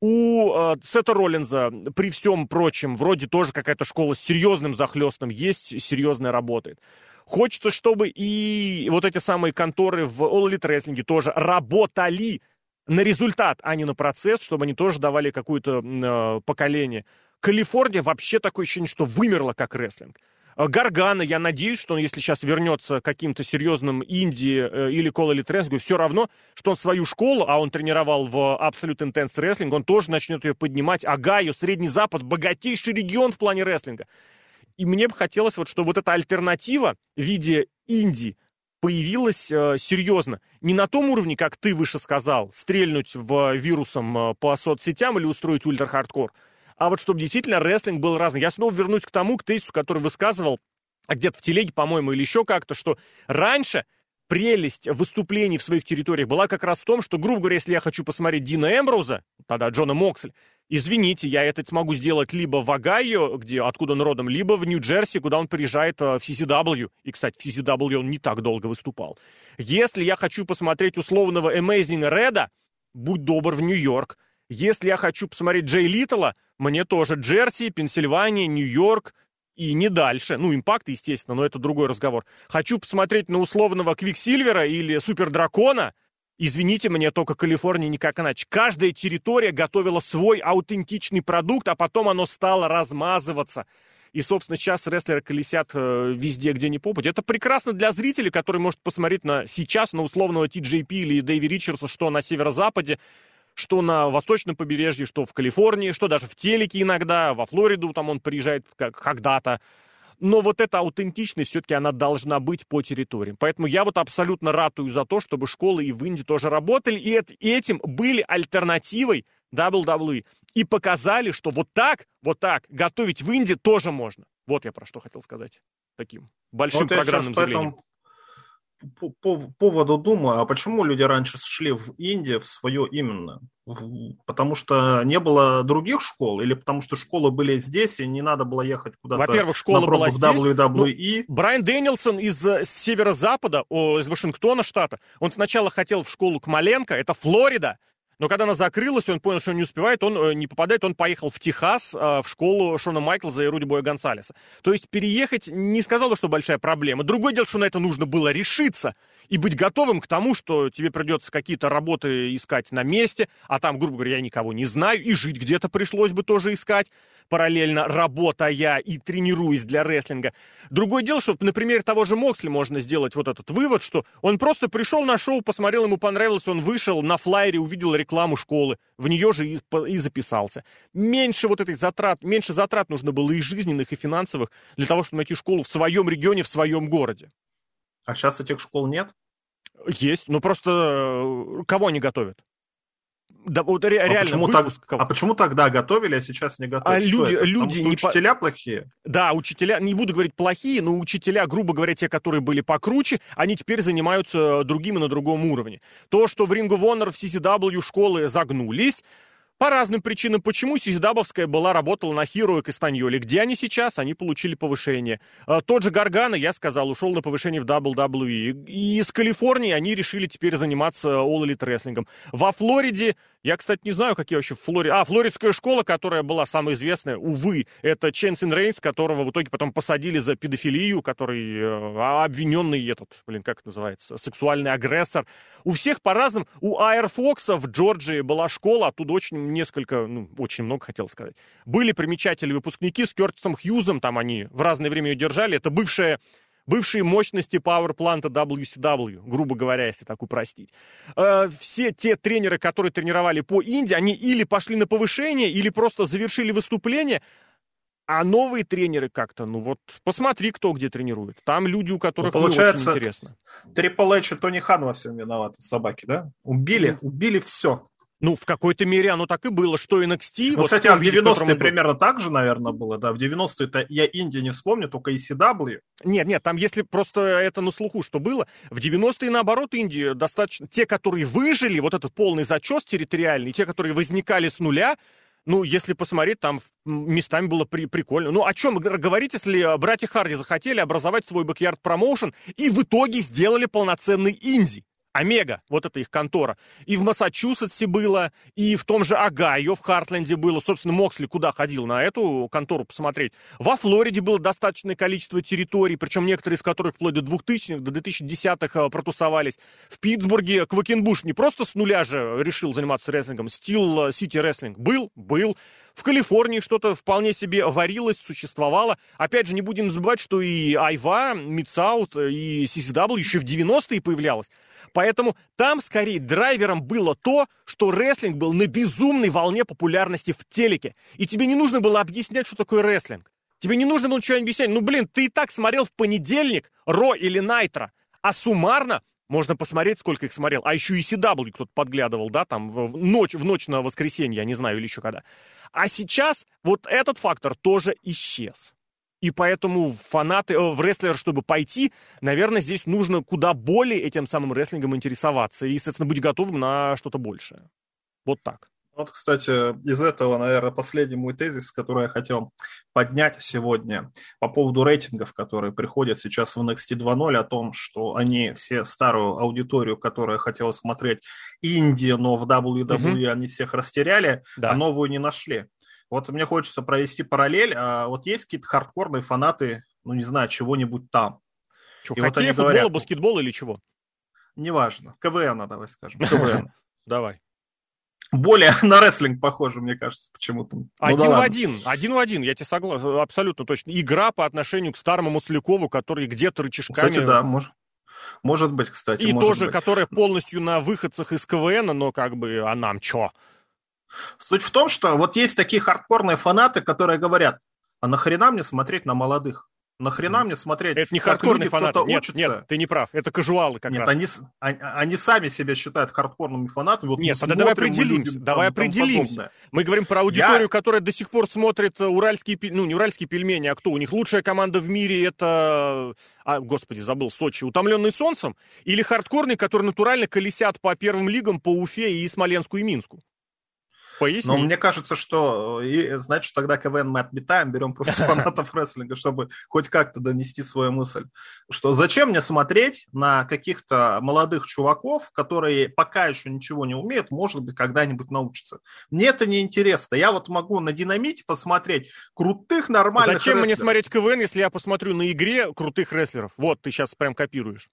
У э, Сета Роллинза, при всем прочем, вроде тоже какая-то школа с серьезным захлестом есть, серьезная работает. Хочется, чтобы и вот эти самые конторы в All Elite Wrestling тоже работали на результат, а не на процесс, чтобы они тоже давали какое-то э, поколение. Калифорния вообще такое ощущение, что вымерла как рестлинг. Э, Гаргана, я надеюсь, что он, если сейчас вернется каким-то серьезным инди э, или Call или Тресгу, все равно, что он свою школу, а он тренировал в Absolute Intense Wrestling, он тоже начнет ее поднимать. Агаю, Средний Запад, богатейший регион в плане рестлинга. И мне бы хотелось, вот, чтобы вот эта альтернатива в виде инди, появилась э, серьезно. Не на том уровне, как ты выше сказал, стрельнуть в вирусом э, по соцсетям или устроить ультра-хардкор, а вот чтобы действительно рестлинг был разный. Я снова вернусь к тому, к тезису, который высказывал а где-то в телеге, по-моему, или еще как-то, что раньше прелесть выступлений в своих территориях была как раз в том, что, грубо говоря, если я хочу посмотреть Дина Эмброуза, тогда Джона Моксли, извините, я это смогу сделать либо в Огайо, где, откуда он родом, либо в Нью-Джерси, куда он приезжает э, в CCW. И, кстати, в CCW он не так долго выступал. Если я хочу посмотреть условного Amazing Реда, будь добр в Нью-Йорк. Если я хочу посмотреть Джей Литтла, мне тоже Джерси, Пенсильвания, Нью-Йорк, и не дальше. Ну, импакт, естественно, но это другой разговор. Хочу посмотреть на условного Квиксильвера или Супер Дракона. Извините, мне только Калифорния никак иначе. Каждая территория готовила свой аутентичный продукт, а потом оно стало размазываться. И, собственно, сейчас рестлеры колесят э, везде, где ни попадет. Это прекрасно для зрителей, который может посмотреть на сейчас на условного TJP или Дэви Ричардса, что на северо-западе, что на восточном побережье, что в Калифорнии, что даже в телеке иногда, во Флориду там он приезжает когда-то. Но вот эта аутентичность все-таки она должна быть по территориям. Поэтому я вот абсолютно ратую за то, чтобы школы и в Индии тоже работали, и этим были альтернативой WWE. И показали, что вот так, вот так готовить в Индии тоже можно. Вот я про что хотел сказать. Таким большим вот программным заявлением по, по поводу думаю, а почему люди раньше шли в Индию в свое именно? Потому что не было других школ, или потому что школы были здесь, и не надо было ехать куда-то Во-первых, школа была здесь. WWE. Ну, Брайан Дэнилсон из э, северо-запада, из Вашингтона штата, он сначала хотел в школу к Маленко, это Флорида, но когда она закрылась, он понял, что он не успевает, он э, не попадает, он поехал в Техас, э, в школу Шона Майклза и Руди Боя Гонсалеса. То есть переехать не сказал, что большая проблема. Другое дело, что на это нужно было решиться и быть готовым к тому, что тебе придется какие-то работы искать на месте, а там, грубо говоря, я никого не знаю, и жить где-то пришлось бы тоже искать параллельно работая и тренируясь для рестлинга. Другое дело, что на примере того же Моксли можно сделать вот этот вывод, что он просто пришел на шоу, посмотрел, ему понравилось, он вышел на флайере, увидел рекламу школы, в нее же и, и записался. Меньше вот этой затрат, меньше затрат нужно было и жизненных, и финансовых для того, чтобы найти школу в своем регионе, в своем городе. А сейчас этих школ нет? Есть, но просто э, кого они готовят? Да, вот ре- а реально почему выпуск. так, а почему тогда готовили, а сейчас не готовят? А Что люди, это? люди Потому не что учителя плохие? Да, учителя, не буду говорить плохие, но учителя, грубо говоря, те, которые были покруче, они теперь занимаются другим и на другом уровне. То, что в Ring of Honor в CCW школы загнулись, по разным причинам. Почему Сизидабовская была, работала на Хиро и Кастаньоле? Где они сейчас? Они получили повышение. А, тот же Гаргана, я сказал, ушел на повышение в WWE. И из Калифорнии они решили теперь заниматься All Elite Wrestling. Во Флориде я, кстати, не знаю, какие вообще в Флориде... А, флоридская школа, которая была самая известная, увы, это Ченсин Рейнс, которого в итоге потом посадили за педофилию, который э, обвиненный этот, блин, как это называется, сексуальный агрессор. У всех по-разному. У Айр Фокса в Джорджии была школа, оттуда очень несколько, ну, очень много хотел сказать. Были примечательные выпускники с Кертисом Хьюзом, там они в разное время ее держали. Это бывшая бывшие мощности пауэрпланта WCW, грубо говоря, если так упростить. Э, все те тренеры, которые тренировали по Индии, они или пошли на повышение, или просто завершили выступление, а новые тренеры как-то, ну вот, посмотри, кто где тренирует. Там люди, у которых ну, получается, очень интересно. Трипл Эйч и Тони Хан во всем виноваты, собаки, да? Убили, убили все. Ну, в какой-то мере оно так и было, что NXT... Ну, вот кстати, а в 90-е примерно был... так же, наверное, было, да? В 90-е-то я инди не вспомню, только ECW. Нет, нет, там если просто это на слуху, что было, в 90-е, наоборот, инди достаточно... Те, которые выжили, вот этот полный зачес территориальный, те, которые возникали с нуля, ну, если посмотреть, там местами было при, прикольно. Ну, о чем говорить, если братья Харди захотели образовать свой backyard promotion и в итоге сделали полноценный инди? Омега, вот это их контора. И в Массачусетсе было, и в том же Огайо, в Хартленде было. Собственно, Моксли куда ходил на эту контору посмотреть. Во Флориде было достаточное количество территорий, причем некоторые из которых вплоть до 2000-х, до 2010-х э, протусовались. В Питтсбурге Квакенбуш не просто с нуля же решил заниматься рестлингом. Steel City Wrestling был, был. В Калифорнии что-то вполне себе варилось, существовало. Опять же, не будем забывать, что и IWA Mid-South, и CZW еще в 90-е появлялась. Поэтому там скорее драйвером было то, что рестлинг был на безумной волне популярности в телеке. И тебе не нужно было объяснять, что такое рестлинг. Тебе не нужно было ничего объяснять. Ну, блин, ты и так смотрел в понедельник Ро или Найтро. А суммарно можно посмотреть, сколько их смотрел. А еще и CW кто-то подглядывал, да, там в ночь, в ночь на воскресенье, я не знаю, или еще когда. А сейчас вот этот фактор тоже исчез. И поэтому фанаты, э, в рестлер, чтобы пойти, наверное, здесь нужно куда более этим самым рестлингом интересоваться и, соответственно, быть готовым на что-то большее. Вот так. Вот, кстати, из этого, наверное, последний мой тезис, который я хотел поднять сегодня по поводу рейтингов, которые приходят сейчас в NXT 2.0, о том, что они все старую аудиторию, которая хотела смотреть Инди, но в WWE угу. они всех растеряли, да. а новую не нашли. Вот мне хочется провести параллель. А вот есть какие-то хардкорные фанаты, ну, не знаю, чего-нибудь там. Что, и хоккей, вот футбола, говорят, баскетбол или чего? Неважно. КВН, давай скажем. [LAUGHS] КВН. Давай. Более [LAUGHS] на рестлинг похоже, мне кажется, почему-то. Ну, один да в один, один в один, я тебе согласен, абсолютно точно. Игра по отношению к старому Маслякову, который где-то рычажками... Кстати, да, может, может быть, кстати. И может тоже, быть. которая полностью на выходцах из КВН, но как бы, а нам чё? Суть в том, что вот есть такие хардкорные фанаты, которые говорят, а нахрена мне смотреть на молодых? Нахрена мне смотреть, Это не хардкорные фанаты. Нет, учится? нет, ты не прав. Это кажуалы как нет, раз. Они, они, они сами себя считают хардкорными фанатами. Вот нет, тогда давай определимся. Любим, давай там, определимся. Там мы говорим про аудиторию, Я... которая до сих пор смотрит уральские, ну не уральские пельмени, а кто? У них лучшая команда в мире это, а, господи, забыл, Сочи, утомленный солнцем? Или хардкорные, которые натурально колесят по первым лигам, по Уфе и Смоленску и Минску? Поясни. Но мне кажется, что и, значит, тогда КВН мы отметаем, берем просто [LAUGHS] фанатов рестлинга, чтобы хоть как-то донести свою мысль. Что зачем мне смотреть на каких-то молодых чуваков, которые пока еще ничего не умеют, может быть, когда-нибудь научатся. Мне это не интересно. Я вот могу на динамите посмотреть крутых, нормальных Зачем рестлеров. мне смотреть КВН, если я посмотрю на игре крутых рестлеров? Вот, ты сейчас прям копируешь.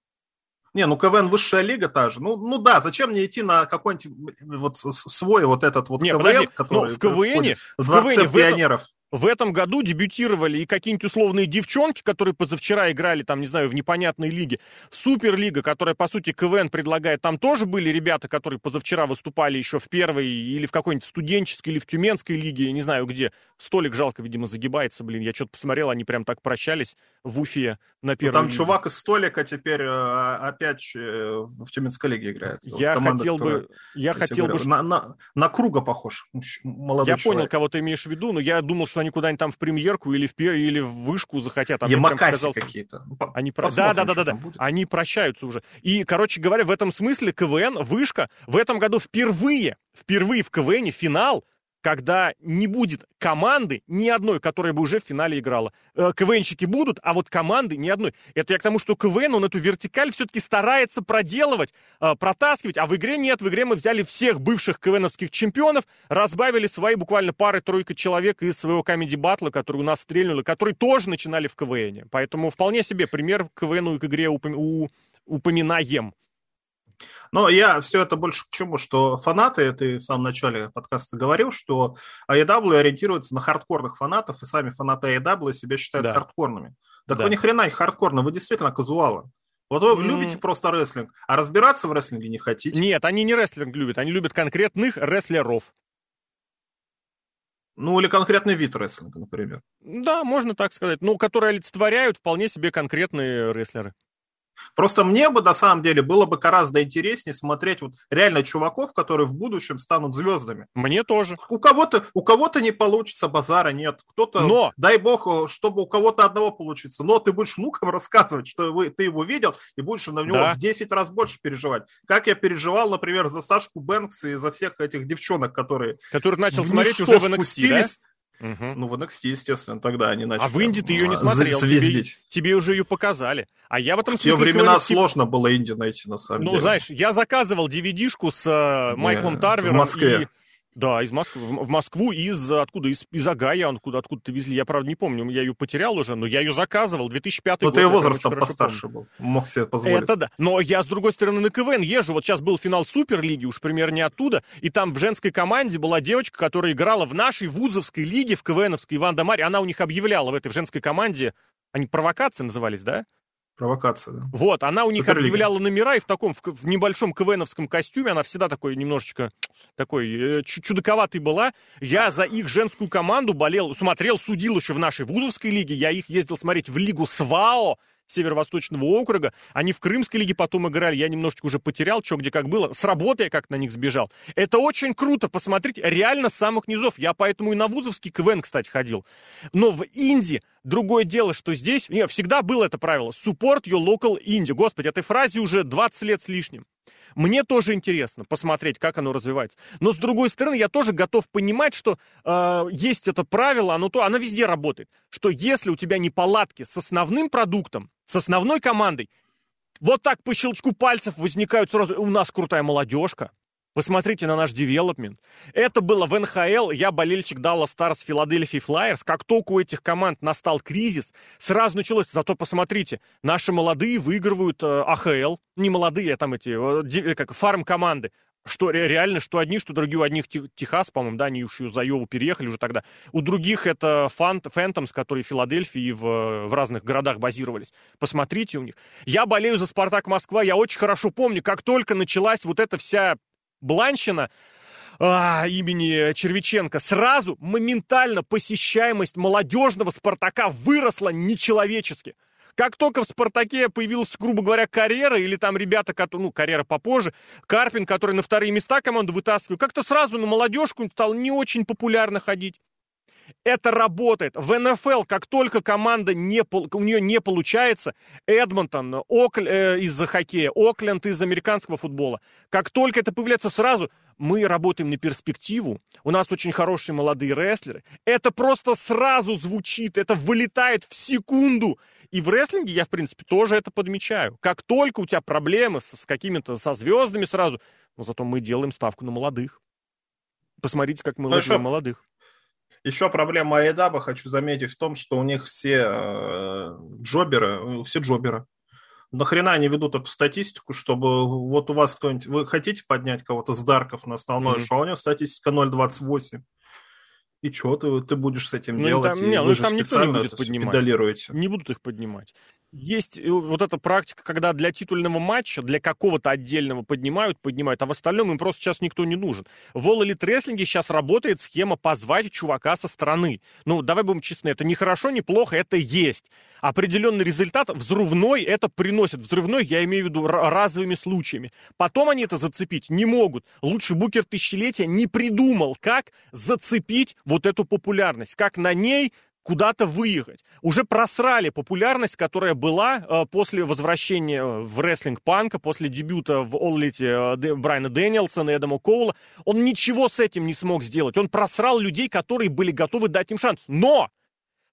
Не, ну КВН высшая лига та же. Ну, ну да, зачем мне идти на какой-нибудь вот свой вот этот вот Не, КВН, подожди, который в КВН, в Дворце в пионеров. В этом году дебютировали и какие-нибудь условные девчонки, которые позавчера играли там, не знаю, в непонятной лиге. Суперлига, которая, по сути, КВН предлагает, там тоже были ребята, которые позавчера выступали еще в первой или в какой-нибудь студенческой или в тюменской лиге, не знаю где. Столик жалко, видимо, загибается, блин. Я что-то посмотрел, они прям так прощались в Уфе на первом. Ну, там чувак из столика теперь э, опять э, в Тюменской лиге играет. Я вот хотел бы... Я хотел бы... На, на, на Круга похож, молодой Я человек. понял, кого ты имеешь в виду, но я думал, что они куда-нибудь там в премьерку или в, или в вышку захотят. А Ямакаси какие-то. Ну, они про... Да, да, да, да, да. Они прощаются уже. И, короче говоря, в этом смысле КВН, вышка, в этом году впервые, впервые в КВН финал когда не будет команды ни одной, которая бы уже в финале играла. Э, КВНщики будут, а вот команды ни одной. Это я к тому, что КВН, он эту вертикаль все-таки старается проделывать, э, протаскивать, а в игре нет. В игре мы взяли всех бывших КВНовских чемпионов, разбавили свои буквально пары-тройка человек из своего комедий-батла, который у нас стрельнули, которые тоже начинали в КВН. Поэтому вполне себе пример КВНу и к игре упом... упоминаем. Но я все это больше к чему, что фанаты, ты в самом начале подкаста говорил, что AEW ориентируется на хардкорных фанатов, и сами фанаты AEW себя считают да. хардкорными. Так да. вы ни хрена не хардкорно, вы действительно казуалы. Вот вы mm. любите просто рестлинг, а разбираться в рестлинге не хотите. Нет, они не рестлинг любят, они любят конкретных рестлеров. Ну, или конкретный вид рестлинга, например. Да, можно так сказать. Ну, которые олицетворяют вполне себе конкретные рестлеры. Просто мне бы, на самом деле, было бы гораздо интереснее смотреть вот реально чуваков, которые в будущем станут звездами. Мне тоже. У кого-то, у кого-то не получится, базара нет. Кто-то, Но... дай бог, чтобы у кого-то одного получится. Но ты будешь внукам [LAUGHS] рассказывать, что вы, ты его видел, и будешь на него да. в 10 раз больше переживать. Как я переживал, например, за Сашку Бэнкс и за всех этих девчонок, которые... Который начал смотреть уже в NXT, да? Угу. Ну, в NXT, естественно, тогда они начали. А в Инди ты ее не смотрел. Тебе, тебе уже ее показали. А я в этом в смысле... В те времена говорю, сложно было Инди найти, на самом ну, деле. Ну, знаешь, я заказывал DVD-шку с э, Майклом Тарвером. В Москве. И да, из Москвы, в Москву, из откуда? Из, из Агая, откуда, откуда-то везли. Я, правда, не помню, я ее потерял уже, но я ее заказывал, 2005 ну, год. Ну, ты возрастом постарше помню. был, мог себе позволить. Это да. Но я, с другой стороны, на КВН езжу. Вот сейчас был финал Суперлиги, уж примерно не оттуда, и там в женской команде была девочка, которая играла в нашей вузовской лиге, в КВНовской, Иван Дамари. Она у них объявляла в этой в женской команде, они провокации назывались, да? Провокация, да. Вот, она у них Суперлига. объявляла номера, и в таком, в, в небольшом КВНовском костюме, она всегда такой немножечко [TSK] такой э, чудаковатый была. Я за их женскую команду болел, смотрел, судил еще в нашей вузовской лиге. Я их ездил смотреть в лигу СВАО, Северо-Восточного округа. Они в Крымской лиге потом играли. Я немножечко уже потерял, что где как было. С работы я как на них сбежал. Это очень круто. Посмотрите, реально с самых низов. Я поэтому и на вузовский КВН, кстати, ходил. Но в Индии другое дело, что здесь... Нет, всегда было это правило. Support your local Indie. Господи, этой фразе уже 20 лет с лишним. Мне тоже интересно посмотреть, как оно развивается. Но с другой стороны, я тоже готов понимать, что э, есть это правило, оно, то, оно везде работает. Что если у тебя неполадки с основным продуктом, с основной командой, вот так по щелчку пальцев возникают сразу, у нас крутая молодежка, Посмотрите на наш девелопмент. Это было в НХЛ. Я болельщик Далла Старс Филадельфии Флайерс. Как только у этих команд настал кризис, сразу началось. Зато посмотрите, наши молодые выигрывают э, АХЛ. Не молодые, а там эти, э, как фарм-команды. Что реально, что одни, что другие. У одних Техас, по-моему, да, они уж за Йову переехали уже тогда. У других это Фант, Фэнтомс, которые в Филадельфии в, в разных городах базировались. Посмотрите у них. Я болею за Спартак Москва. Я очень хорошо помню, как только началась вот эта вся Бланщина, а, имени Червиченко, сразу моментально посещаемость молодежного «Спартака» выросла нечеловечески. Как только в «Спартаке» появилась, грубо говоря, карьера, или там ребята, ну, карьера попозже, Карпин, который на вторые места команду вытаскивал, как-то сразу на молодежку стал не очень популярно ходить. Это работает. В НФЛ, как только команда не, у нее не получается, Эдмонтон Окл, э, из-за хоккея, Окленд из американского футбола, как только это появляется сразу, мы работаем на перспективу, у нас очень хорошие молодые рестлеры, это просто сразу звучит, это вылетает в секунду. И в рестлинге я, в принципе, тоже это подмечаю. Как только у тебя проблемы с, с какими-то, со звездами сразу, но зато мы делаем ставку на молодых. Посмотрите, как мы ловим молодых. Еще проблема Айдаба, хочу заметить, в том, что у них все э, джоберы, все джоберы. Нахрена они ведут эту статистику, чтобы вот у вас кто-нибудь... Вы хотите поднять кого-то с дарков на основное mm-hmm. шоу, у него статистика 0.28. И что ты, ты будешь с этим Ну, делать? там, не, ну, там никто не будет поднимать. Не будут их поднимать. Есть э, вот эта практика, когда для титульного матча, для какого-то отдельного поднимают, поднимают, а в остальном им просто сейчас никто не нужен. В All Elite Wrestling сейчас работает схема позвать чувака со стороны. Ну, давай будем честны, это не хорошо, не плохо, это есть. Определенный результат взрывной это приносит. Взрывной я имею в виду ра- разовыми случаями. Потом они это зацепить не могут. Лучший букер тысячелетия не придумал, как зацепить вот эту популярность, как на ней куда-то выехать. Уже просрали популярность, которая была э, после возвращения в рестлинг панка, после дебюта в All Elite э, Брайана Дэниелсона и Эдама Коула. Он ничего с этим не смог сделать. Он просрал людей, которые были готовы дать им шанс. Но!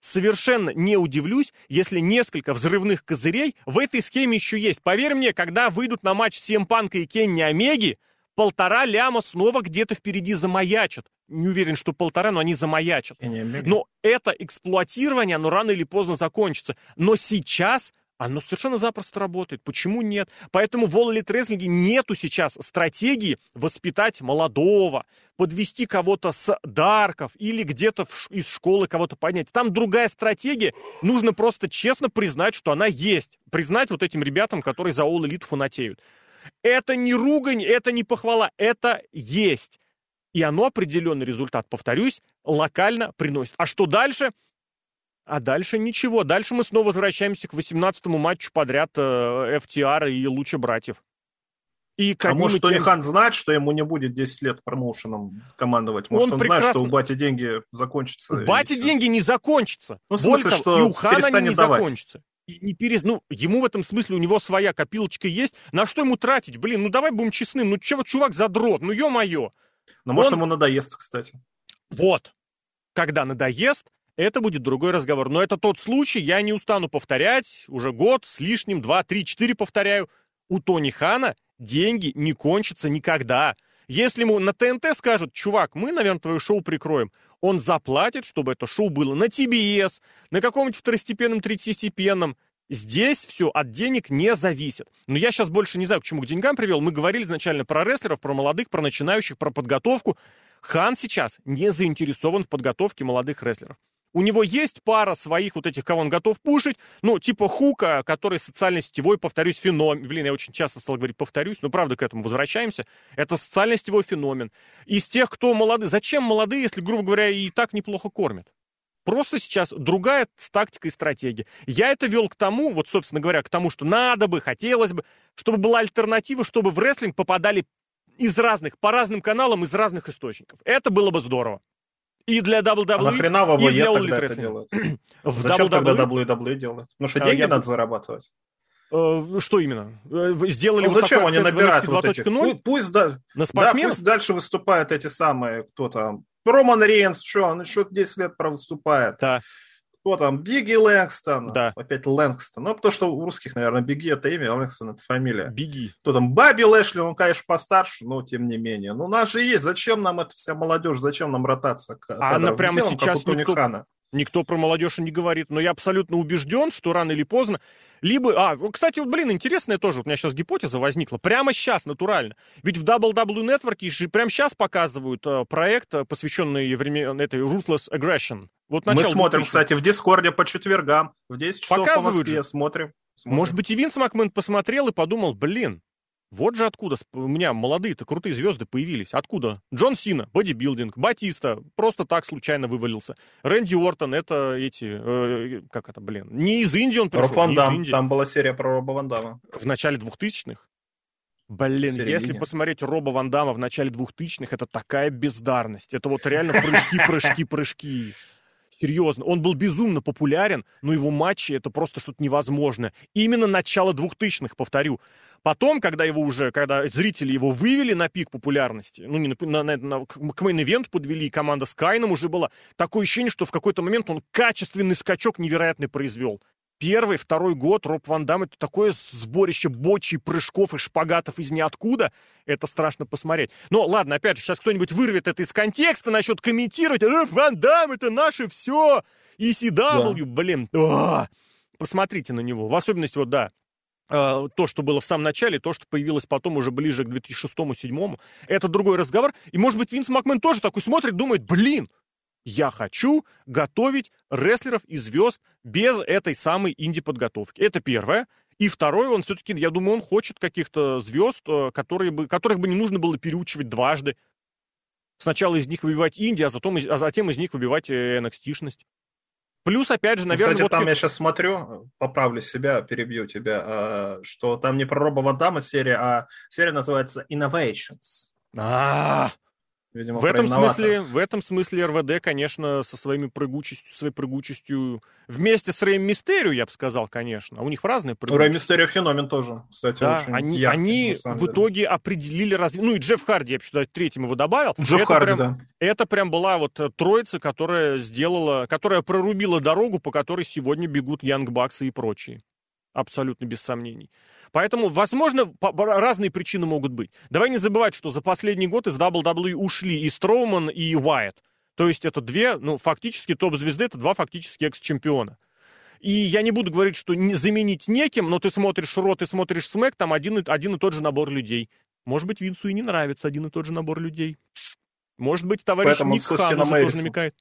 Совершенно не удивлюсь, если несколько взрывных козырей в этой схеме еще есть. Поверь мне, когда выйдут на матч Сем Панка и Кенни Омеги, полтора ляма снова где-то впереди замаячат. Не уверен, что полтора, но они замаячат. Но это эксплуатирование, оно рано или поздно закончится. Но сейчас оно совершенно запросто работает. Почему нет? Поэтому в All Elite Wrestling нету сейчас стратегии воспитать молодого, подвести кого-то с дарков или где-то из школы кого-то поднять. Там другая стратегия. Нужно просто честно признать, что она есть. Признать вот этим ребятам, которые за All Elite фанатеют. Это не ругань, это не похвала, это есть. И оно определенный результат, повторюсь, локально приносит. А что дальше? А дальше ничего. Дальше мы снова возвращаемся к 18-му матчу подряд э, FTR и Луча братьев. И А может, тем- Хан знает, что ему не будет 10 лет промоушеном командовать? Может, Он он, знает, что прекрасно- у Бати деньги закончатся? У Бати деньги не закончатся. Ну, в смысле, что и у Хана перестанет не давать. закончатся. Не перез... Ну, ему в этом смысле, у него своя копилочка есть. На что ему тратить? Блин, ну давай будем честны. Ну, чего чувак задрот? Ну, ё-моё. Может, Он- ему надоест, кстати. Вот. Когда надоест, это будет другой разговор. Но это тот случай, я не устану повторять, уже год с лишним, два, три, четыре повторяю. У Тони Хана деньги не кончатся никогда. Если ему на ТНТ скажут, чувак, мы, наверное, твое шоу прикроем, он заплатит, чтобы это шоу было на ТБС, на каком-нибудь второстепенном, третьестепенном. Здесь все от денег не зависит. Но я сейчас больше не знаю, к чему к деньгам привел. Мы говорили изначально про рестлеров, про молодых, про начинающих, про подготовку. Хан сейчас не заинтересован в подготовке молодых рестлеров. У него есть пара своих вот этих, кого он готов пушить, ну, типа Хука, который социально-сетевой, повторюсь, феномен. Блин, я очень часто стал говорить повторюсь, но правда к этому возвращаемся. Это социально-сетевой феномен. Из тех, кто молодые, зачем молодые, если, грубо говоря, и так неплохо кормят? Просто сейчас другая тактика и стратегия. Я это вел к тому, вот, собственно говоря, к тому, что надо бы, хотелось бы, чтобы была альтернатива, чтобы в рестлинг попадали из разных, по разным каналам, из разных источников. Это было бы здорово. И для WWE, А нахрена в и для АВЕ All тогда это делают? [CLEARS THROAT] В Зачем тогда WWE, WWE делают? Потому что А, деньги я надо зарабатывать. э, что именно? Э, Сделали Ну вот зачем они набирают вот этих? 2.0 Пу- Пусть, да, на да, спортсменов? пусть дальше выступают эти самые, кто там, Роман Рейнс, что, он еще 10 лет выступает. Да. Кто там, Бигги Лэнгстон, Да. опять Лэнгстон. Ну, потому что у русских, наверное, Бигги это имя, а Лэнгстон это фамилия. Беги. Кто там, Баби Лэшли, он, конечно, постарше, но тем не менее. Ну, у нас же есть, зачем нам эта вся молодежь, зачем нам ротация? А она прямо сейчас никто- Хана. Никто про молодежь не говорит, но я абсолютно убежден, что рано или поздно либо... А, кстати, блин, интересная тоже, у меня сейчас гипотеза возникла, прямо сейчас, натурально. Ведь в WWE Network же прямо сейчас показывают э, проект, э, посвященный времен этой Ruthless Aggression. Вот Мы смотрим, 2000-х. кстати, в Дискорде по четвергам, в 10 часов по Показывают Москве же. смотрим. смотрим. Может быть, и Винс Макмен посмотрел и подумал, блин, вот же откуда у меня молодые-то крутые звезды появились. Откуда? Джон Сина, бодибилдинг, Батиста, просто так случайно вывалился. Рэнди Уортон, это эти, э, как это, блин, не из Индии он пришел, Роб Ван Дам, там была серия про Роба Ван Дама. В начале 2000-х? Блин, середине. если посмотреть Роба Ван Дамма в начале 2000-х, это такая бездарность. Это вот реально прыжки, прыжки, прыжки. Серьезно, он был безумно популярен, но его матчи это просто что-то невозможное. Именно начало 2000-х, повторю. Потом, когда его уже, когда зрители его вывели на пик популярности, ну, не на, на, на- к мейн-ивенту подвели, и команда с Кайном уже была, такое ощущение, что в какой-то момент он качественный скачок невероятный произвел. Первый, второй год Роб Ван Дам это такое сборище бочей, прыжков и шпагатов из ниоткуда. Это страшно посмотреть. Но ладно, опять же, сейчас кто-нибудь вырвет это из контекста, начнет комментировать. Роб Ван Дам это наше все. ECW, блин. А! Посмотрите на него. В особенности, вот да, э, то, что было в самом начале, то, что появилось потом уже ближе к 2006-2007, это другой разговор. И, может быть, Винс Макмен тоже такой смотрит, думает, блин, Я хочу готовить рестлеров и звезд без этой самой инди-подготовки. Это первое. И второе, он все-таки, я думаю, он хочет каких-то звезд, э, которые бы, которых бы не нужно было переучивать дважды. Сначала из них выбивать инди, а затем, а затем из них выбивать NXT-шность. Плюс, опять же, наверное... Кстати, вот... там я сейчас смотрю, поправлю себя, перебью тебя, а, что там не про Роба Ван Дамма серия, а серия называется Innovations. А, Видимо, в этом, смысле, в этом смысле РВД, конечно, со своими прыгучестью, своей прыгучестью, вместе с Рэем Мистерио, я бы сказал, конечно. У них разные прыгучести. Рэй Мистерио феномен тоже, кстати, да, очень Они, яркий, они в итоге определили развитие. Ну и Джефф Харди, я бы считаю, третьим его добавил. Джефф это Харди, прям, да. Это прям была вот троица, которая сделала, которая прорубила дорогу, по которой сегодня бегут Янг Баксы и прочие. Абсолютно без сомнений. Поэтому, возможно, разные причины могут быть. Давай не забывать, что за последний год из WWE ушли и Строуман, и Уайт. То есть это две, ну, фактически топ-звезды, это два фактически экс-чемпиона. И я не буду говорить, что не заменить неким, но ты смотришь Ро, ты смотришь Смэк, там один, один и тот же набор людей. Может быть, Винсу и не нравится один и тот же набор людей. Может быть, товарищ Поэтому Ник Хан уже тоже намекает.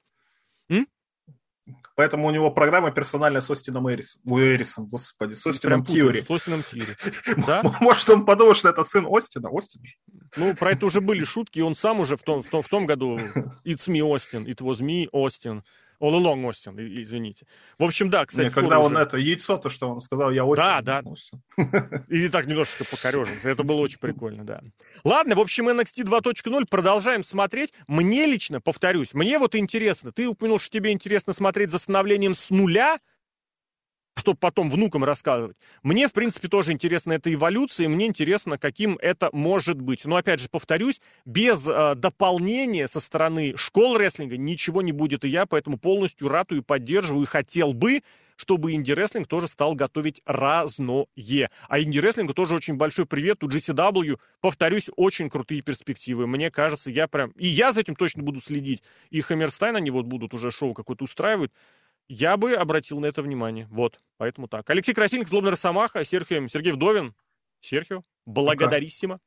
М? Поэтому у него программа персональная с Остином Эрисом. Эрисом, господи, с Остином Тьюри. С Остином Тьюри. [LAUGHS] Да? Может, он подумал, что это сын Остина? Остин же. Ну, про это уже были шутки, и он сам уже в том, в том, в том году [LAUGHS] «It's me, Остин», «It was me, Остин». All along, Остин, извините. В общем, да, кстати. Не, когда он уже... это, яйцо, то, что он сказал, я Остин. Да, да. И так немножко покорежен. Это было очень прикольно, да. Ладно, в общем, NXT 2.0 продолжаем смотреть. Мне лично, повторюсь, мне вот интересно, ты упомянул, что тебе интересно смотреть за становлением с нуля, чтобы потом внукам рассказывать. Мне, в принципе, тоже интересна эта эволюция, и мне интересно, каким это может быть. Но, опять же, повторюсь, без э, дополнения со стороны школ рестлинга ничего не будет, и я поэтому полностью ратую, поддерживаю и хотел бы, чтобы инди-рестлинг тоже стал готовить разное. А инди-рестлингу тоже очень большой привет. У GCW, повторюсь, очень крутые перспективы. Мне кажется, я прям... И я за этим точно буду следить. И Хаммерстайн, они вот будут уже шоу какое-то устраивать. Я бы обратил на это внимание. Вот, поэтому так. Алексей Красильник, Злобный Росомаха, Серхио, Сергей Вдовин. Серхио, благодариссимо.